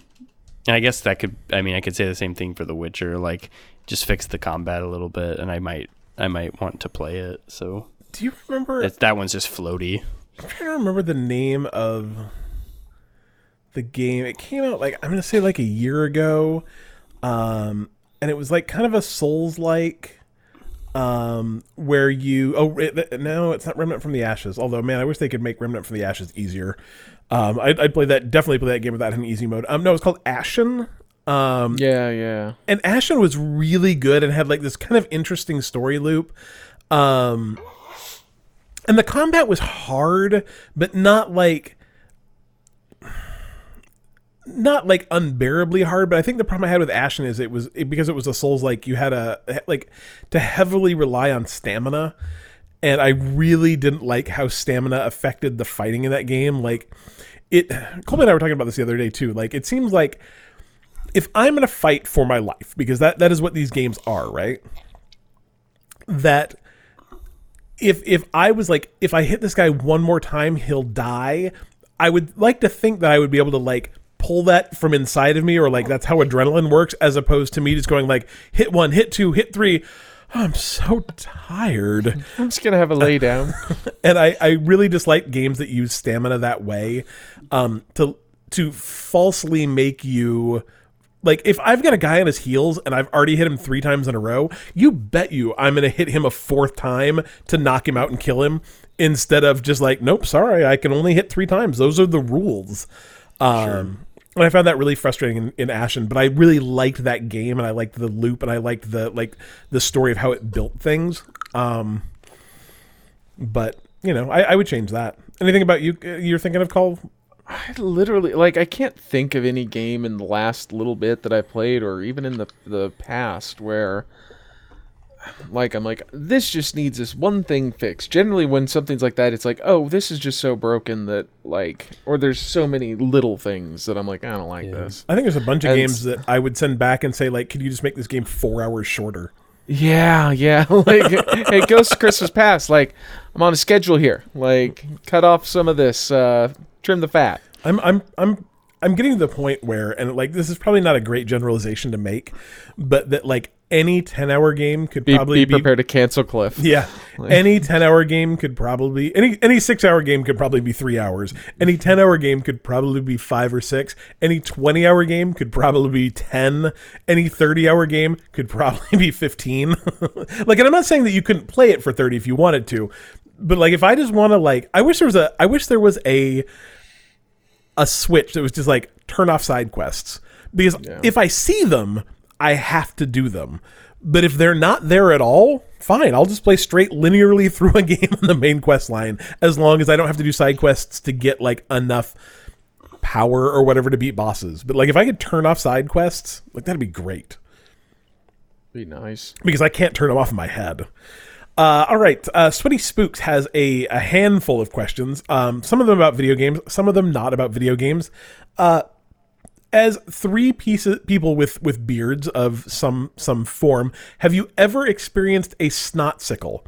[SPEAKER 3] and I guess that could, I mean, I could say the same thing for The Witcher. Like, just fix the combat a little bit, and I might, I might want to play it. So
[SPEAKER 1] Do you remember?
[SPEAKER 3] it's, that one's just floaty.
[SPEAKER 1] I'm trying to remember the name of the game. It came out like I'm gonna say like a year ago, um, and it was like kind of a Souls like, um, where you oh it, no, it's not Remnant from the Ashes. Although man, I wish they could make Remnant from the Ashes easier. Um, I'd, I'd play that definitely play that game without an easy mode. Um, no, it's called Ashen. Um,
[SPEAKER 2] Yeah, yeah.
[SPEAKER 1] and Ashen was really good and had like this kind of interesting story loop. Um, and the combat was hard, but not like not like unbearably hard, but I think the problem I had with Ashen is it was it, because it was a Souls like you had a like to heavily rely on stamina, and I really didn't like how stamina affected the fighting in that game. Like it, Colby and I were talking about this the other day too. Like it seems like if I'm gonna fight for my life, because that that is what these games are, right? That if if I was like if I hit this guy one more time, he'll die. I would like to think that I would be able to like pull that from inside of me or like that's how adrenaline works as opposed to me just going like hit one, hit two, hit three. I'm so tired.
[SPEAKER 2] I'm just gonna have a lay down. *laughs*
[SPEAKER 1] and I, I really dislike games that use stamina that way um, to to falsely make you like if I've got a guy on his heels and I've already hit him three times in a row, you bet you I'm gonna hit him a fourth time to knock him out and kill him instead of just like, nope, sorry, I can only hit three times. Those are the rules. Um, and I found that really frustrating in, in Ashen, but I really liked that game and I liked the loop and I liked the like the story of how it built things. Um, but you know, I, I would change that. Anything about you? uh, You're thinking of Call?
[SPEAKER 2] I literally like I can't think of any game in the last little bit that I played or even in the the past where like I'm like this just needs this one thing fixed. Generally when something's like that it's like, "Oh, this is just so broken that like or there's so many little things that I'm like, I don't like this."
[SPEAKER 1] I think there's a bunch of
[SPEAKER 2] And
[SPEAKER 1] games that I would send back and say like, could you just make this game four hours shorter?
[SPEAKER 2] Yeah, yeah. *laughs* Like, hey, Ghost of Christmas Past. Like, I'm on a schedule here. Like, cut off some of this. Uh, trim the fat.
[SPEAKER 1] I'm I'm I'm I'm getting to the point where and like this is probably not a great generalization to make, but that like any 10 hour game could
[SPEAKER 2] Be,
[SPEAKER 1] probably
[SPEAKER 2] be prepared to cancel Cliff.
[SPEAKER 1] Yeah. *laughs* Any 10 hour game could probably any any 6 hour game could probably be 3 hours. Any 10 hour game could probably be 5 or 6. Any 20 hour game could probably be 10. Any 30 hour game could probably *laughs* be 15. *laughs* like and I'm not saying that you couldn't play it for 30 if you wanted to. But like if I just want to like I wish there was a I wish there was a a switch that was just like turn off side quests because if I see them, I have to do them. But if they're not there at all, fine. I'll just play straight linearly *laughs* through a game on the main quest line as long as I don't have to do side quests to get like enough power or whatever to beat bosses. But like if I could turn off side quests, like that'd be great
[SPEAKER 2] Be nice.
[SPEAKER 1] because I can't turn them off in my head. Uh, all right, uh, Sweaty Spooks has a, a handful of questions. Um, some of them about video games, some of them not about video games. Uh, as three pieces people with with beards of some some form, have you ever experienced a snot sickle?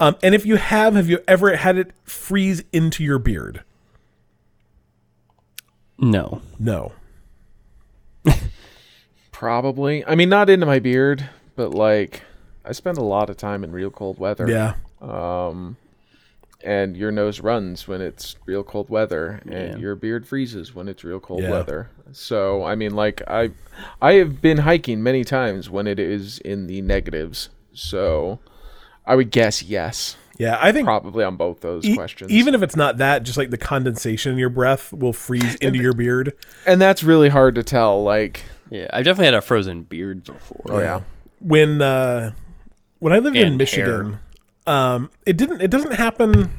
[SPEAKER 1] Um, and if you have, have you ever had it freeze into your beard?
[SPEAKER 3] No.
[SPEAKER 1] No.
[SPEAKER 2] Probably. I mean, not into my beard, but like, I spend a lot of time in real cold weather.
[SPEAKER 1] Yeah.
[SPEAKER 2] And your nose runs when it's real cold weather, and
[SPEAKER 3] Yeah.
[SPEAKER 2] your beard freezes when it's real cold
[SPEAKER 1] Yeah.
[SPEAKER 2] weather. So, I mean, like, I, I have been hiking many times when it is in the negatives. So, I would guess yes,
[SPEAKER 1] Yeah, I think
[SPEAKER 2] probably on both those
[SPEAKER 1] e-
[SPEAKER 2] questions.
[SPEAKER 1] even if it's not that, just like the condensation in your breath will freeze *laughs* into your beard.
[SPEAKER 2] and that's really hard to tell. Like,
[SPEAKER 3] Yeah, I've definitely had a frozen beard before.
[SPEAKER 2] oh yeah,
[SPEAKER 1] when uh when I lived in
[SPEAKER 3] And
[SPEAKER 1] Michigan, um it didn't it doesn't happen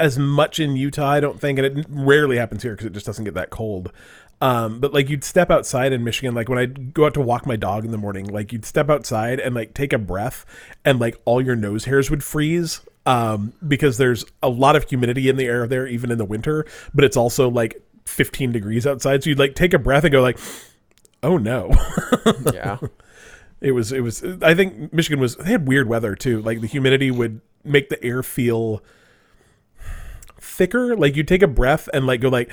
[SPEAKER 1] as much in Utah, I don't think, and it rarely happens here because it just doesn't get that cold. Um, but like you'd step outside in Michigan, like when I'd go out to walk my dog in the morning, like you'd step outside and like take a breath, and like all your nose hairs would freeze. Um, because there's a lot of humidity in the air there, even in the winter, but it's also like 15 degrees outside. So you'd like take a breath and go like, "Oh no!"
[SPEAKER 2] yeah. *laughs*
[SPEAKER 1] It was it was I think Michigan was they had weird weather too. Like the humidity would make the air feel thicker. Like you take a breath and like go like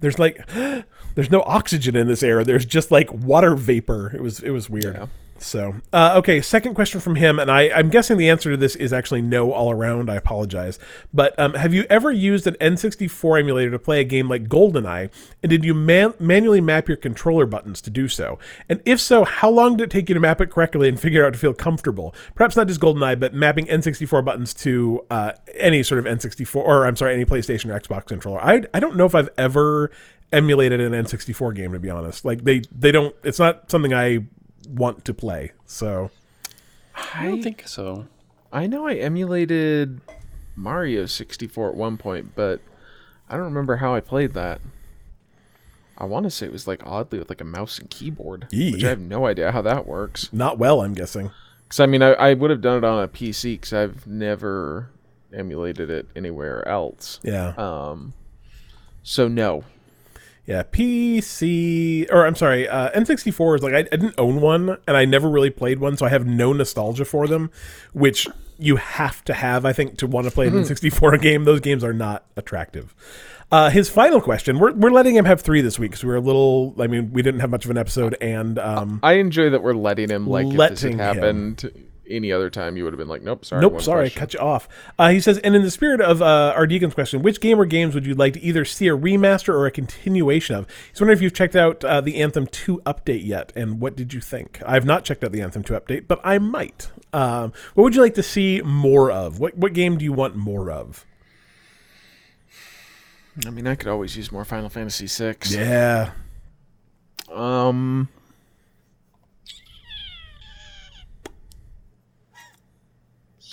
[SPEAKER 1] there's like *gasps* there's no oxygen in this air. There's just like water vapor. It was it was weird.
[SPEAKER 2] Yeah.
[SPEAKER 1] So uh, okay, second question from him, and I I'm guessing the answer to this is actually no all around. I apologize, but um, have you ever used an N64 emulator to play a game like GoldenEye, and did you man- manually map your controller buttons to do so? And if so, how long did it take you to map it correctly and figure out to feel comfortable? Perhaps not just GoldenEye, but mapping N64 buttons to uh, any sort of N64 or I'm sorry, any PlayStation or Xbox controller. I I don't know if I've ever emulated an N64 game to be honest. Like they they don't. It's not something I want to play. So
[SPEAKER 3] I don't think so.
[SPEAKER 2] I know I emulated Mario 64 at one point, but I don't remember how I played that. I want to say it was like oddly with like a mouse and keyboard,
[SPEAKER 1] Yee.
[SPEAKER 2] which I have no idea how that works.
[SPEAKER 1] Not well, I'm guessing.
[SPEAKER 2] Because I mean, I, I would have done it on a PC because I've never emulated it anywhere else.
[SPEAKER 1] Yeah.
[SPEAKER 2] Um, so no,
[SPEAKER 1] Yeah, PC or I'm sorry, uh, N64 is like I, I didn't own one and I never really played one, so I have no nostalgia for them, which you have to have, I think, to want to play an N64 game. Those games are not attractive. Uh, his final question: We're we're letting him have three this week because we were a little. I mean, we didn't have much of an episode, and um,
[SPEAKER 2] I enjoy that we're letting him. Like if this
[SPEAKER 1] Letting
[SPEAKER 2] had
[SPEAKER 1] him.
[SPEAKER 2] Happened any other time, you would have been like, nope, sorry.
[SPEAKER 1] Nope, sorry, I
[SPEAKER 2] question.
[SPEAKER 1] cut you off. Uh, he says, and in the spirit of uh, our Deacon's question, which game or games would you like to either see a remaster or a continuation of? He's wondering if you've checked out uh, the Anthem 2 update yet, and what did you think? I've not checked out the Anthem 2 update, but I might. Um, what would you like to see more of? What what game do you want more of?
[SPEAKER 2] I mean, I could always use more Final Fantasy VI.
[SPEAKER 1] Yeah,
[SPEAKER 2] Um.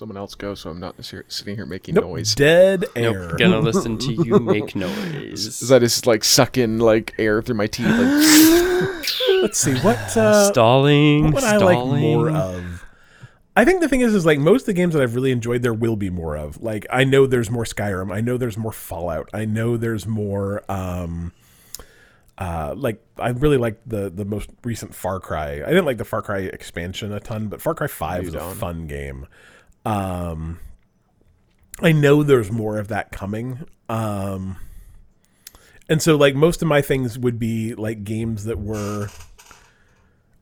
[SPEAKER 2] Someone else go, so I'm not here, sitting here making
[SPEAKER 1] nope,
[SPEAKER 2] noise.
[SPEAKER 1] dead air.
[SPEAKER 3] Nope, gonna listen to you *laughs* make noise.
[SPEAKER 2] Is
[SPEAKER 3] noise.
[SPEAKER 2] that just like sucking like air through my teeth? Like, *laughs*
[SPEAKER 1] Let's see what *laughs* uh,
[SPEAKER 3] stalling.
[SPEAKER 1] what would I like more of? I think the thing is, is like most of the games that I've really enjoyed, there will be more of. Like I know there's more Skyrim, I know there's more Fallout, I know there's more. um uh, like I really liked the the most recent Far Cry. I didn't like the Far Cry expansion a ton, but Far Cry Five was a
[SPEAKER 2] don't.
[SPEAKER 1] fun game. Um, I know there's more of that coming. Um, and so like most of my things would be like games that were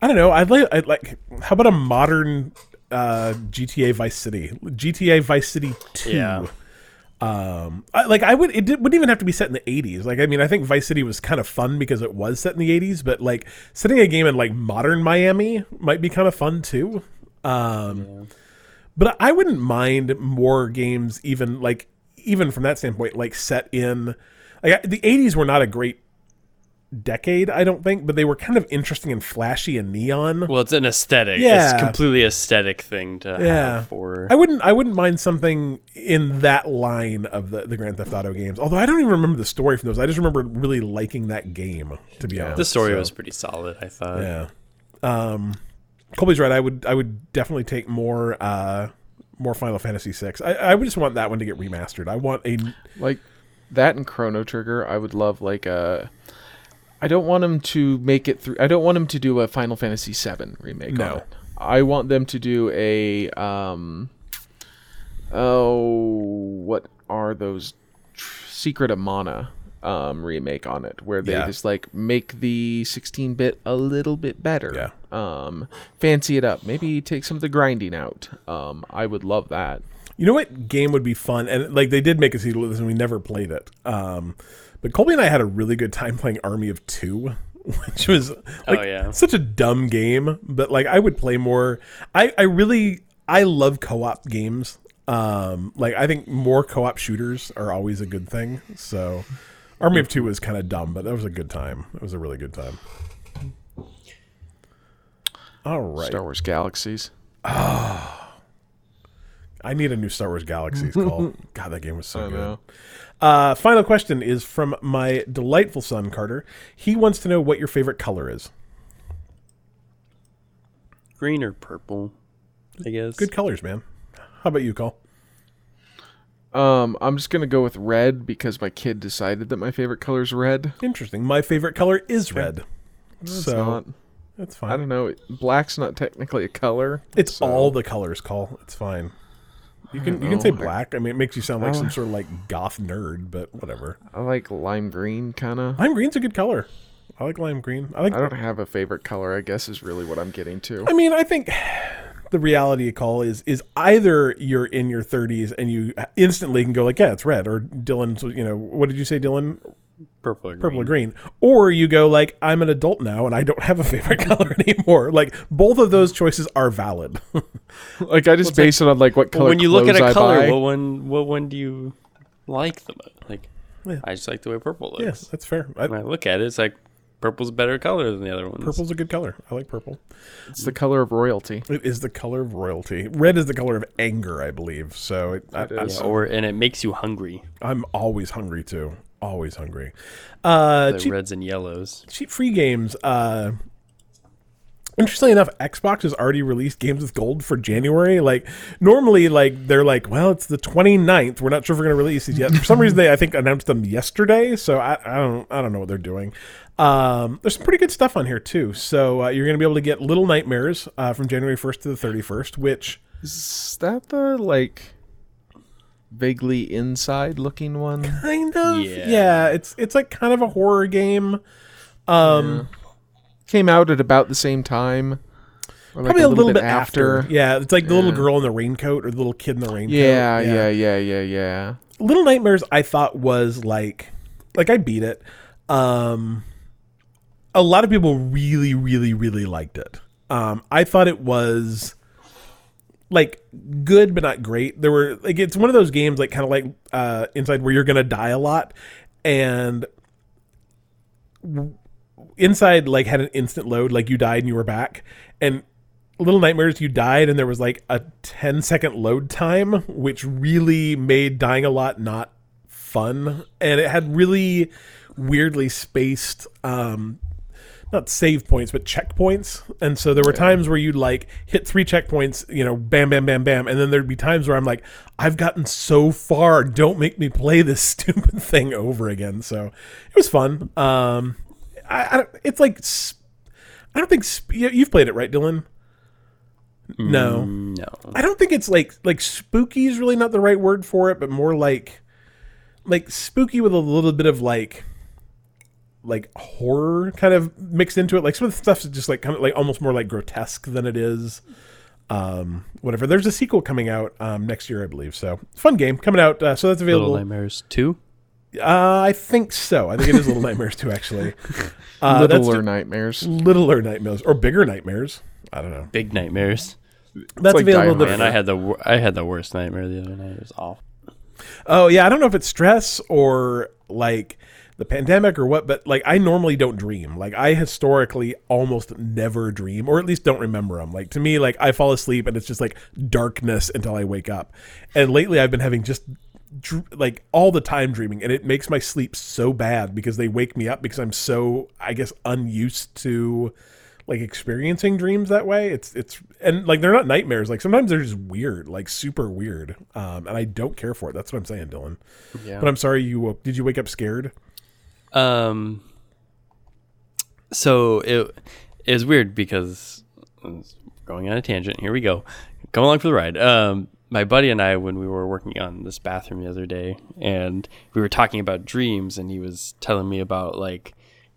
[SPEAKER 1] I don't know. I'd like I'd like how about a modern uh GTA Vice City? GTA Vice City 2.
[SPEAKER 3] Yeah.
[SPEAKER 1] Um I, like I would it did, wouldn't even have to be set in the 80s. Like I mean I think Vice City was kind of fun because it was set in the 80s, but like setting a game in like modern Miami might be kind of fun too. Um but I wouldn't mind more games even like even from that standpoint like set in like the 80s were not a great decade I don't think but they were kind of interesting and flashy and neon.
[SPEAKER 3] Well, it's an aesthetic.
[SPEAKER 1] Yeah.
[SPEAKER 3] It's completely aesthetic thing to
[SPEAKER 1] Yeah.
[SPEAKER 3] have for.
[SPEAKER 1] I wouldn't I wouldn't mind something in that line of the, the Grand Theft Auto games. Although I don't even remember the story from those. I just remember really liking that game to be honest.
[SPEAKER 3] the story
[SPEAKER 1] So,
[SPEAKER 3] was pretty solid, I thought.
[SPEAKER 1] yeah. Um Colby's right. I would I would definitely take more uh more Final Fantasy 6. I, I would just want that one to get remastered. I want a
[SPEAKER 2] like that and Chrono Trigger, I would love like a. I don't want them to make it through. I don't want them to do a Final Fantasy VII remake.
[SPEAKER 1] No.
[SPEAKER 2] I want them to do a um. Oh, what are those? Tr- Secret of Mana um remake on it, where they
[SPEAKER 1] Yeah.
[SPEAKER 2] just like make the 16-bit a little bit better.
[SPEAKER 1] Yeah.
[SPEAKER 2] Um, fancy it up. Maybe take some of the grinding out. Um, I would love that.
[SPEAKER 1] You know what game would be fun? And like they did make a sequel to this, and we never played it. Um, but Colby and I had a really good time playing Army of Two, *laughs* which was like
[SPEAKER 3] Oh, yeah.
[SPEAKER 1] such a dumb game. But like I would play more. I I really I love co-op games. Um, like I think more co-op shooters are always a good thing. So Army of Two was kind of dumb, but that was a good time. It was a really good time. All right.
[SPEAKER 2] Star Wars Galaxies.
[SPEAKER 1] Oh, I need a new Star Wars Galaxies call. *laughs* God, that game was so
[SPEAKER 2] I
[SPEAKER 1] good.
[SPEAKER 2] know.
[SPEAKER 1] Uh, final question is from my delightful son Carter. He wants to know what your favorite color is.
[SPEAKER 3] Green or purple, I guess.
[SPEAKER 1] Good colors, man. How about you, Cole?
[SPEAKER 2] Um, I'm just gonna go with red because my kid decided that my favorite color is red.
[SPEAKER 1] Interesting. My favorite color is red.
[SPEAKER 2] It's
[SPEAKER 1] so
[SPEAKER 2] not.
[SPEAKER 1] that's fine.
[SPEAKER 2] I don't know. Black's not technically a color.
[SPEAKER 1] It's
[SPEAKER 2] so-
[SPEAKER 1] all the colors, Call. It's fine. You can you can say black. I mean, it makes you sound like some sort of like goth nerd, but whatever.
[SPEAKER 2] I like lime green, kind of.
[SPEAKER 1] Lime green's a good color. I like lime green. I like
[SPEAKER 2] I don't have a favorite color. I guess is really what I'm getting to.
[SPEAKER 1] I mean, I think the reality of call is is either you're in your 30s and you instantly can go like, yeah, it's red, or Dylan's, you know, what did you say, Dylan?
[SPEAKER 3] purple or green.
[SPEAKER 1] Purple or green, or you go like, I'm an adult now and I don't have a favorite *laughs* color anymore. Like both of those choices are valid. *laughs*
[SPEAKER 2] like I just base it on like what color.
[SPEAKER 3] Well, when you look at a color,
[SPEAKER 2] buy.
[SPEAKER 3] what one what one do you like the most? Like,
[SPEAKER 1] Yeah.
[SPEAKER 3] I just like the way purple looks.
[SPEAKER 1] yes, that's fair. I,
[SPEAKER 3] When I look at it, it's like purple's a better color than the other ones.
[SPEAKER 1] purple's a good color. I like purple.
[SPEAKER 2] it's the color of royalty.
[SPEAKER 1] It is the color of royalty. Red is the color of anger, I believe. So it, I,
[SPEAKER 2] It
[SPEAKER 1] I,
[SPEAKER 2] is.
[SPEAKER 3] Yeah, or and it makes you hungry.
[SPEAKER 1] I'm always hungry too. always hungry. Uh,
[SPEAKER 3] The
[SPEAKER 1] cheap,
[SPEAKER 3] reds and yellows.
[SPEAKER 1] cheap free games. Uh, interestingly enough, Xbox has already released games with gold for January. Like normally, like they're like, well, it's the 29th. We're not sure if we're going to release these yet. For some reason, they I think announced them yesterday. So I, I don't I don't know what they're doing. Um, there's some pretty good stuff on here too. So uh, you're going to be able to get Little Nightmares uh, from January 1st to the 31st, which
[SPEAKER 2] Is that the like vaguely inside looking one?
[SPEAKER 1] kind of
[SPEAKER 3] Yeah.
[SPEAKER 1] yeah, it's it's like kind of a horror game. Um,
[SPEAKER 2] Came out at about the same time. Like
[SPEAKER 1] probably a little, bit, after. Yeah, it's like the little girl in the raincoat or the little kid in the raincoat.
[SPEAKER 2] Yeah, yeah, yeah, yeah, yeah.
[SPEAKER 1] Little Nightmares I thought was like like I beat it. Um a lot of people really really really liked it. Um I thought it was like good but not great. There were like it's one of those games like kind of like uh inside where you're to die a lot and inside like had an instant load like you died and you were back and Little Nightmares, you died, and there was like a 10 second load time, which really made dying a lot not fun. And it had really weirdly spaced, um, not save points, but checkpoints. And so there were times where you'd like hit three checkpoints, you know, bam, bam, bam, bam. And then there'd be times where I'm like, I've gotten so far. Don't make me play this *laughs* stupid thing over again. So it was fun. Um, I, I don't- it's like, I don't think sp- you- you've played it, right, Dylan? No.
[SPEAKER 3] No.
[SPEAKER 1] I don't think it's like like spooky is really not the right word for it, but more like like spooky with a little bit of like like horror kind of mixed into it. Like some of the stuff's just like kind of like almost more like grotesque than it is. Um, whatever. There's a sequel coming out um, next year, I believe. So fun game coming out. Uh, so that's available. Little.
[SPEAKER 3] Nightmares 2?
[SPEAKER 1] Uh, I think so. I think it is Little *laughs* Nightmares too, actually. *laughs* Uh,
[SPEAKER 2] Littler
[SPEAKER 1] ju-
[SPEAKER 2] nightmares.
[SPEAKER 1] littler nightmares or bigger nightmares. I don't know.
[SPEAKER 3] Big Nightmares.
[SPEAKER 1] That's
[SPEAKER 2] like
[SPEAKER 1] available.
[SPEAKER 2] Hard.
[SPEAKER 1] The
[SPEAKER 3] Man, I had the wor- I had the worst nightmare the other night. It was awful.
[SPEAKER 1] Oh yeah, I don't know if it's stress or like the pandemic or what, but like I normally don't dream. Like I historically almost never dream, or at least don't remember them. Like to me, like I fall asleep and it's just like darkness until I wake up. And lately, I've been having just dr- like all the time dreaming, and it makes my sleep so bad because they wake me up because I'm so I guess unused to like experiencing dreams that way it's it's and like they're not nightmares like sometimes they're just weird like super weird um and i don't care for it that's what i'm saying dylan
[SPEAKER 2] Yeah.
[SPEAKER 1] but i'm sorry you woke did you wake up scared
[SPEAKER 3] Um. So it it was weird because going on a tangent. Here we go. Come along for the ride. Um, my buddy and I, when we were working on this bathroom the other day, and we were talking about dreams, and he was telling me about like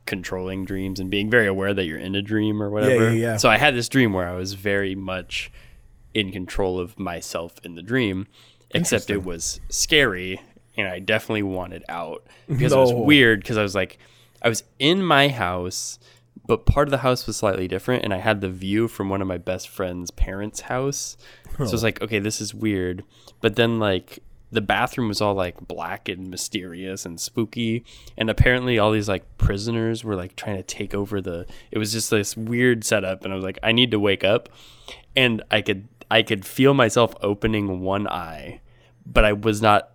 [SPEAKER 3] controlling dreams and being very aware that you're in a dream or whatever.
[SPEAKER 1] yeah, yeah.
[SPEAKER 3] So I had this dream where I was very much in control of myself in the dream, except it was scary and I definitely wanted out because it was weird because I was like, I was in my house, but part of the house was slightly different and I had the view from one of my best friend's parents' house. So I was like, okay, this is weird. But then like the bathroom was all like black and mysterious and spooky and apparently all these like prisoners were like trying to take over the it was just this weird setup and I was like I need to wake up and I could I could feel myself opening one eye but I was not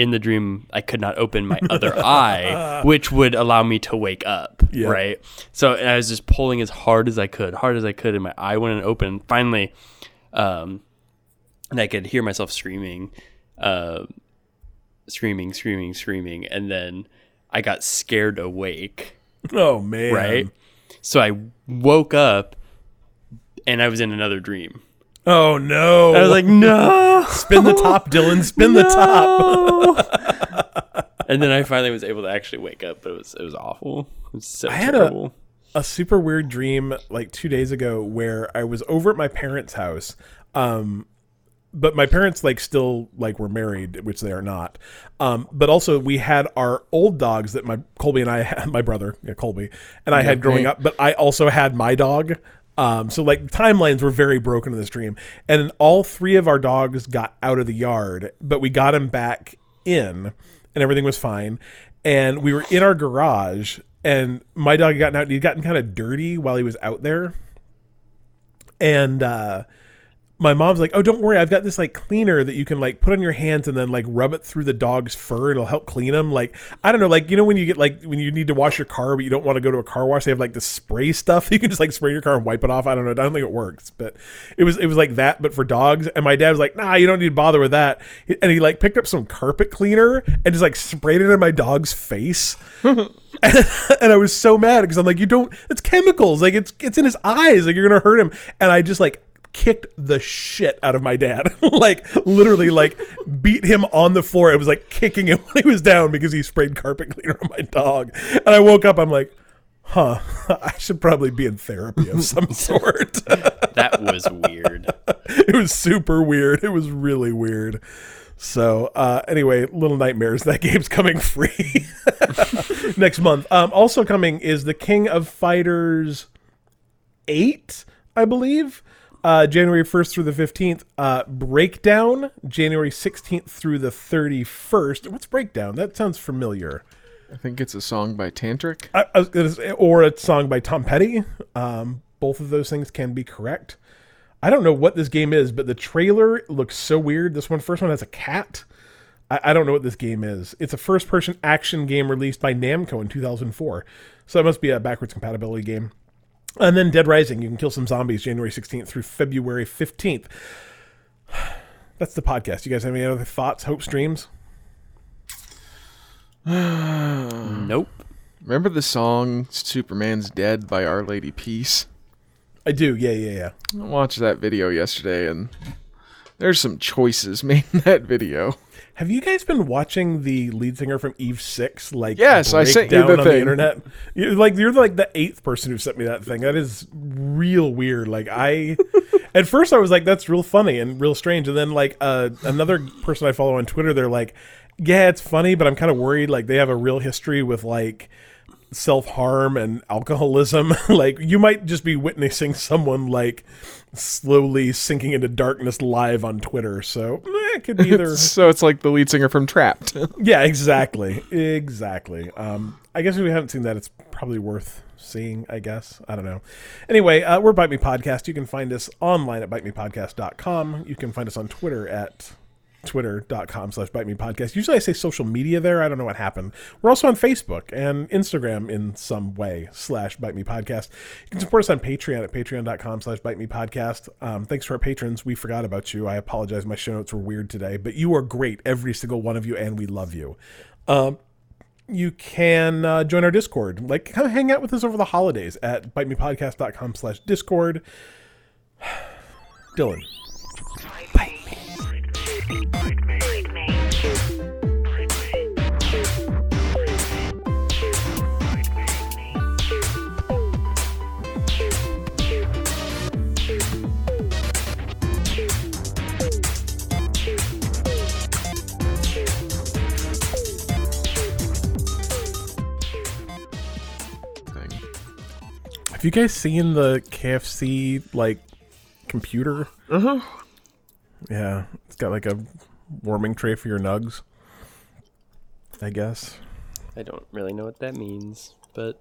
[SPEAKER 3] in the dream I could not open my *laughs* other eye which would allow me to wake up
[SPEAKER 1] Yeah.
[SPEAKER 3] right? So I was just pulling as hard as I could hard as I could and my eye wouldn't open. Finally um and I could hear myself screaming uh screaming screaming screaming and then I got scared awake
[SPEAKER 1] oh man.
[SPEAKER 3] right? So I woke up and I was in another dream
[SPEAKER 1] oh no
[SPEAKER 3] I was like no
[SPEAKER 1] spin the top dylan spin the top
[SPEAKER 3] and then I finally was able to actually wake up, but it was it was awful. It was so
[SPEAKER 1] I had a- a super weird dream like two days ago where I was over at my parents' house. Um, but my parents like still like were married, which they are not. Um, but also we had our old dogs that my Colby and I had, *laughs* my brother yeah, Colby and I had growing
[SPEAKER 2] me.
[SPEAKER 1] up. But I also had my dog. Um, so like timelines were very broken in this dream, and all three of our dogs got out of the yard, but we got them back in, and everything was fine. And we were in our garage, and my dog had gotten out. He'd gotten kind of dirty while he was out there, and uh, my mom's like, "Oh, don't worry, I've got this like cleaner that you can like put on your hands and then like rub it through the dog's fur. It'll help clean them." Like, I don't know, like you know when you get like when you need to wash your car but you don't want to go to a car wash, they have like the spray stuff. *laughs* You can just like spray your car and wipe it off. I don't know. I don't think it works, but it was it was like that, but for dogs. And my dad was like, "Nah, you don't need to bother with that." And he like picked up some carpet cleaner and just like sprayed it in my dog's face. *laughs* *laughs* and I was so mad because I'm like, you don't. It's chemicals. Like it's it's in his eyes. Like you're gonna hurt him. And I just like kicked the shit out of my dad. *laughs* like literally, like beat him on the floor. It was like kicking him *laughs* when he was down because he sprayed carpet cleaner on my dog. And I woke up. I'm like, huh. *laughs* I should probably be in therapy of some sort.
[SPEAKER 3] That was weird.
[SPEAKER 1] it was super weird. It was really weird. So uh, anyway, Little Nightmares. That game's coming free next month. Um, also coming is the King of Fighters eight, I believe. Uh, January 1st through the 15th. Uh, Breakdown, January 16th through the 31st. What's Breakdown? That sounds familiar.
[SPEAKER 2] I think it's a song by Tantric.
[SPEAKER 1] I, I say, or a song by Tom Petty. Um, both of those things can be correct. I don't know what this game is, but the trailer looks so weird. This one, first one has a cat. I, I don't know what this game is. It's a first-person action game released by Namco in 2004, so it must be a backwards compatibility game. And then Dead Rising, you can kill some zombies January 16th through February 15th. *sighs* That's the podcast. You guys have any other thoughts, hopes, dreams? *sighs*
[SPEAKER 3] Nope.
[SPEAKER 2] Remember the song "Superman's Dead" by Our Lady Peace?
[SPEAKER 1] I do. Yeah, yeah, yeah.
[SPEAKER 2] I watched that video yesterday, and there's some choices *laughs* made in that video.
[SPEAKER 1] Have you guys been watching the lead singer from Eve Six? Like,
[SPEAKER 2] Yes, I sent you
[SPEAKER 1] down
[SPEAKER 2] the
[SPEAKER 1] on
[SPEAKER 2] thing.
[SPEAKER 1] the internet. You're like you're like the eighth person who sent me that thing. That is real weird. Like I, *laughs* at first I was like, that's real funny and real strange, and then like uh, another person I follow on Twitter, they're like, yeah, it's funny, but I'm kind of worried. Like they have a real history with like self harm and alcoholism. *laughs* like you might just be witnessing someone like slowly sinking into darkness live on Twitter. So eh, it could be either. *laughs*
[SPEAKER 2] So it's like the lead singer from Trapt. *laughs*
[SPEAKER 1] Yeah, exactly. Exactly. Um, I guess if we haven't seen that, it's probably worth seeing, I guess. I don't know. Anyway, uh, we're Bite Me Podcast. You can find us online at bitemepodcast.com. You can find us on Twitter at twitter.com slash bite me podcast. Usually i say social media there. I don't know what happened. We're also on facebook and instagram in some way slash bite me podcast. You can support us on patreon at patreon.com slash bite me podcast. Um, thanks to our patrons. We forgot about you. I apologize. My show notes were weird today but you are great every single one of you and we love you. Um, you can uh, join our discord. Like come hang out with us over the holidays at bite me bitemepodcast.com slash discord. *sighs* Dylan. Have you guys seen the KFC like computer? Uh huh. Yeah, got like a warming tray for your nugs. I guess
[SPEAKER 3] I don't really know what that means, but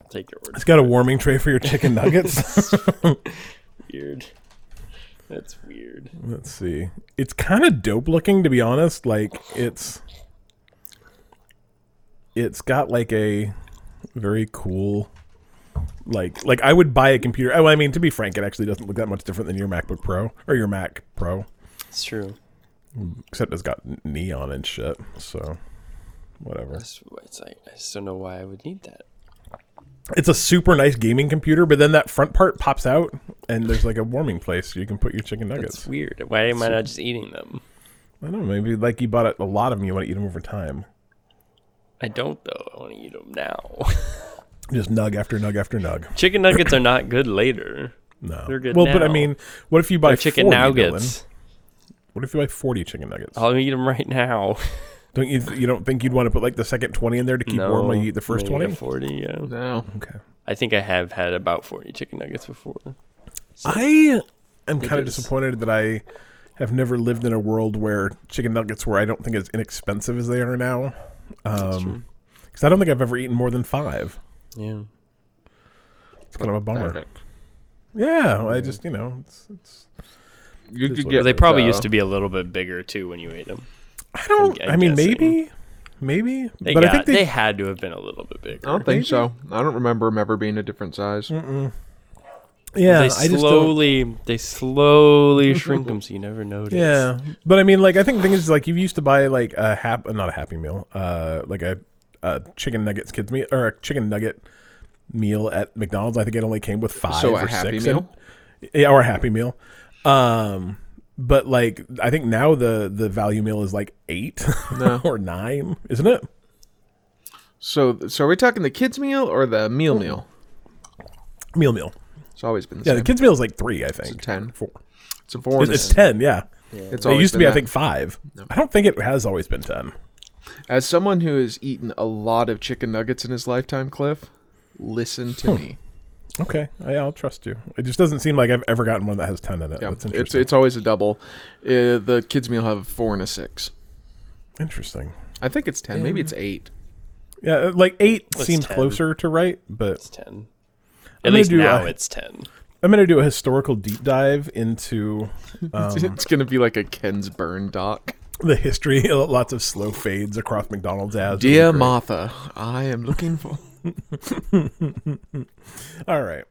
[SPEAKER 3] I'll take your word.
[SPEAKER 1] it's got a warming tray for your chicken nuggets. *laughs*
[SPEAKER 3] Weird. That's weird.
[SPEAKER 1] Let's see. It's kind of dope looking, to be honest. Like it's, it's got like a very cool, like like I would buy a computer. Oh, I mean, to be frank, it actually doesn't look that much different than your MacBook Pro or your Mac Pro.
[SPEAKER 3] It's true.
[SPEAKER 1] except it's got neon and shit. So, whatever.
[SPEAKER 3] It's, it's like, I just don't know why I would need that.
[SPEAKER 1] It's a super nice gaming computer, but then that front part pops out, and there's like a warming place you can put your chicken nuggets.
[SPEAKER 3] That's weird. Why am I not just eating them?
[SPEAKER 1] I don't know. Maybe like you bought a- lot of them, you want to eat them over time.
[SPEAKER 3] I don't though. I want to eat them now. *laughs*
[SPEAKER 1] Just nug after nug after nug.
[SPEAKER 3] chicken nuggets are not good later.
[SPEAKER 1] No,
[SPEAKER 3] They're good
[SPEAKER 1] Well, but I mean, what if you buy
[SPEAKER 3] They're chicken
[SPEAKER 1] 40,
[SPEAKER 3] nuggets.
[SPEAKER 1] Dylan? What if you buy forty chicken nuggets?
[SPEAKER 3] I'll eat them right now. *laughs*
[SPEAKER 1] Don't you? You don't think you'd want to put like the second twenty in there to keep
[SPEAKER 3] no,
[SPEAKER 1] warm while you eat the first
[SPEAKER 3] maybe
[SPEAKER 1] twenty?
[SPEAKER 3] Forty. Yeah.
[SPEAKER 2] No.
[SPEAKER 1] Okay.
[SPEAKER 3] I think I have had about forty chicken nuggets before.
[SPEAKER 1] I am kind of disappointed that I have never lived in a world where chicken nuggets were I don't think as inexpensive as they are now. Um, because I don't think I've ever eaten more than five.
[SPEAKER 3] Yeah.
[SPEAKER 1] It's kind of a bummer. Yeah, I just you know it's it's
[SPEAKER 2] You could get.
[SPEAKER 3] They probably
[SPEAKER 2] uh,
[SPEAKER 3] used to be a little bit bigger too when you ate them.
[SPEAKER 1] I don't.
[SPEAKER 3] I'm
[SPEAKER 1] I mean,
[SPEAKER 3] guessing.
[SPEAKER 1] maybe, maybe,
[SPEAKER 3] They
[SPEAKER 1] but
[SPEAKER 3] got,
[SPEAKER 1] I think
[SPEAKER 3] they,
[SPEAKER 1] they.
[SPEAKER 3] had to have been a little bit bigger.
[SPEAKER 2] I don't think so. I don't remember them ever being a different size.
[SPEAKER 1] yeah,
[SPEAKER 3] they
[SPEAKER 1] I just
[SPEAKER 3] slowly they slowly shrink them so you never notice.
[SPEAKER 1] Yeah, but I mean, like, I think the thing is, like, you used to buy like a hap, not a Happy Meal, uh, like a, a chicken nuggets kids meal or a chicken nugget meal at McDonald's. I think it only came with five
[SPEAKER 2] So a
[SPEAKER 1] or
[SPEAKER 2] Happy
[SPEAKER 1] six,
[SPEAKER 2] Meal?
[SPEAKER 1] in- yeah, or a Happy Meal. Um, but like, I think now the the value meal is like eight
[SPEAKER 2] No. *laughs*
[SPEAKER 1] or nine, isn't it?
[SPEAKER 2] So, so are we talking the kids meal or the meal
[SPEAKER 1] Hmm.
[SPEAKER 2] meal?
[SPEAKER 1] Meal meal.
[SPEAKER 2] It's always been the
[SPEAKER 1] Yeah,
[SPEAKER 2] same.
[SPEAKER 1] the kids meal is like three, I think.
[SPEAKER 2] It's a 10.
[SPEAKER 1] Four.
[SPEAKER 2] It's a four.
[SPEAKER 1] It's, it's
[SPEAKER 2] ten.
[SPEAKER 1] ten. Yeah.
[SPEAKER 2] It's
[SPEAKER 1] It used to
[SPEAKER 2] been
[SPEAKER 1] be, I think, five. I don't think it has always been ten.
[SPEAKER 2] As someone who has eaten a lot of chicken nuggets in his lifetime, Cliff, listen to
[SPEAKER 1] Hmm.
[SPEAKER 2] me.
[SPEAKER 1] Okay, yeah, I'll trust you. It just doesn't seem like I've ever gotten one that has ten in it.
[SPEAKER 2] Yeah,
[SPEAKER 1] That's
[SPEAKER 2] it's
[SPEAKER 1] interesting.
[SPEAKER 2] it's always a double. Uh, the kids meal have a four and a six.
[SPEAKER 1] interesting.
[SPEAKER 2] I think it's ten. Maybe it's eight.
[SPEAKER 1] Yeah, uh, like eight
[SPEAKER 3] What's
[SPEAKER 1] seems
[SPEAKER 3] 10?
[SPEAKER 1] closer to right, but
[SPEAKER 3] It's ten.
[SPEAKER 1] I'm
[SPEAKER 3] At least
[SPEAKER 1] do
[SPEAKER 3] now
[SPEAKER 1] a-
[SPEAKER 3] it's ten.
[SPEAKER 1] I'm gonna do a historical deep dive into *laughs* um,
[SPEAKER 2] it's gonna be like a Ken Burns doc.
[SPEAKER 1] the history. *laughs* Lots of slow fades across McDonald's ads.
[SPEAKER 2] Dear
[SPEAKER 1] It'll be great.
[SPEAKER 2] Martha, I am looking for. *laughs*
[SPEAKER 1] All right.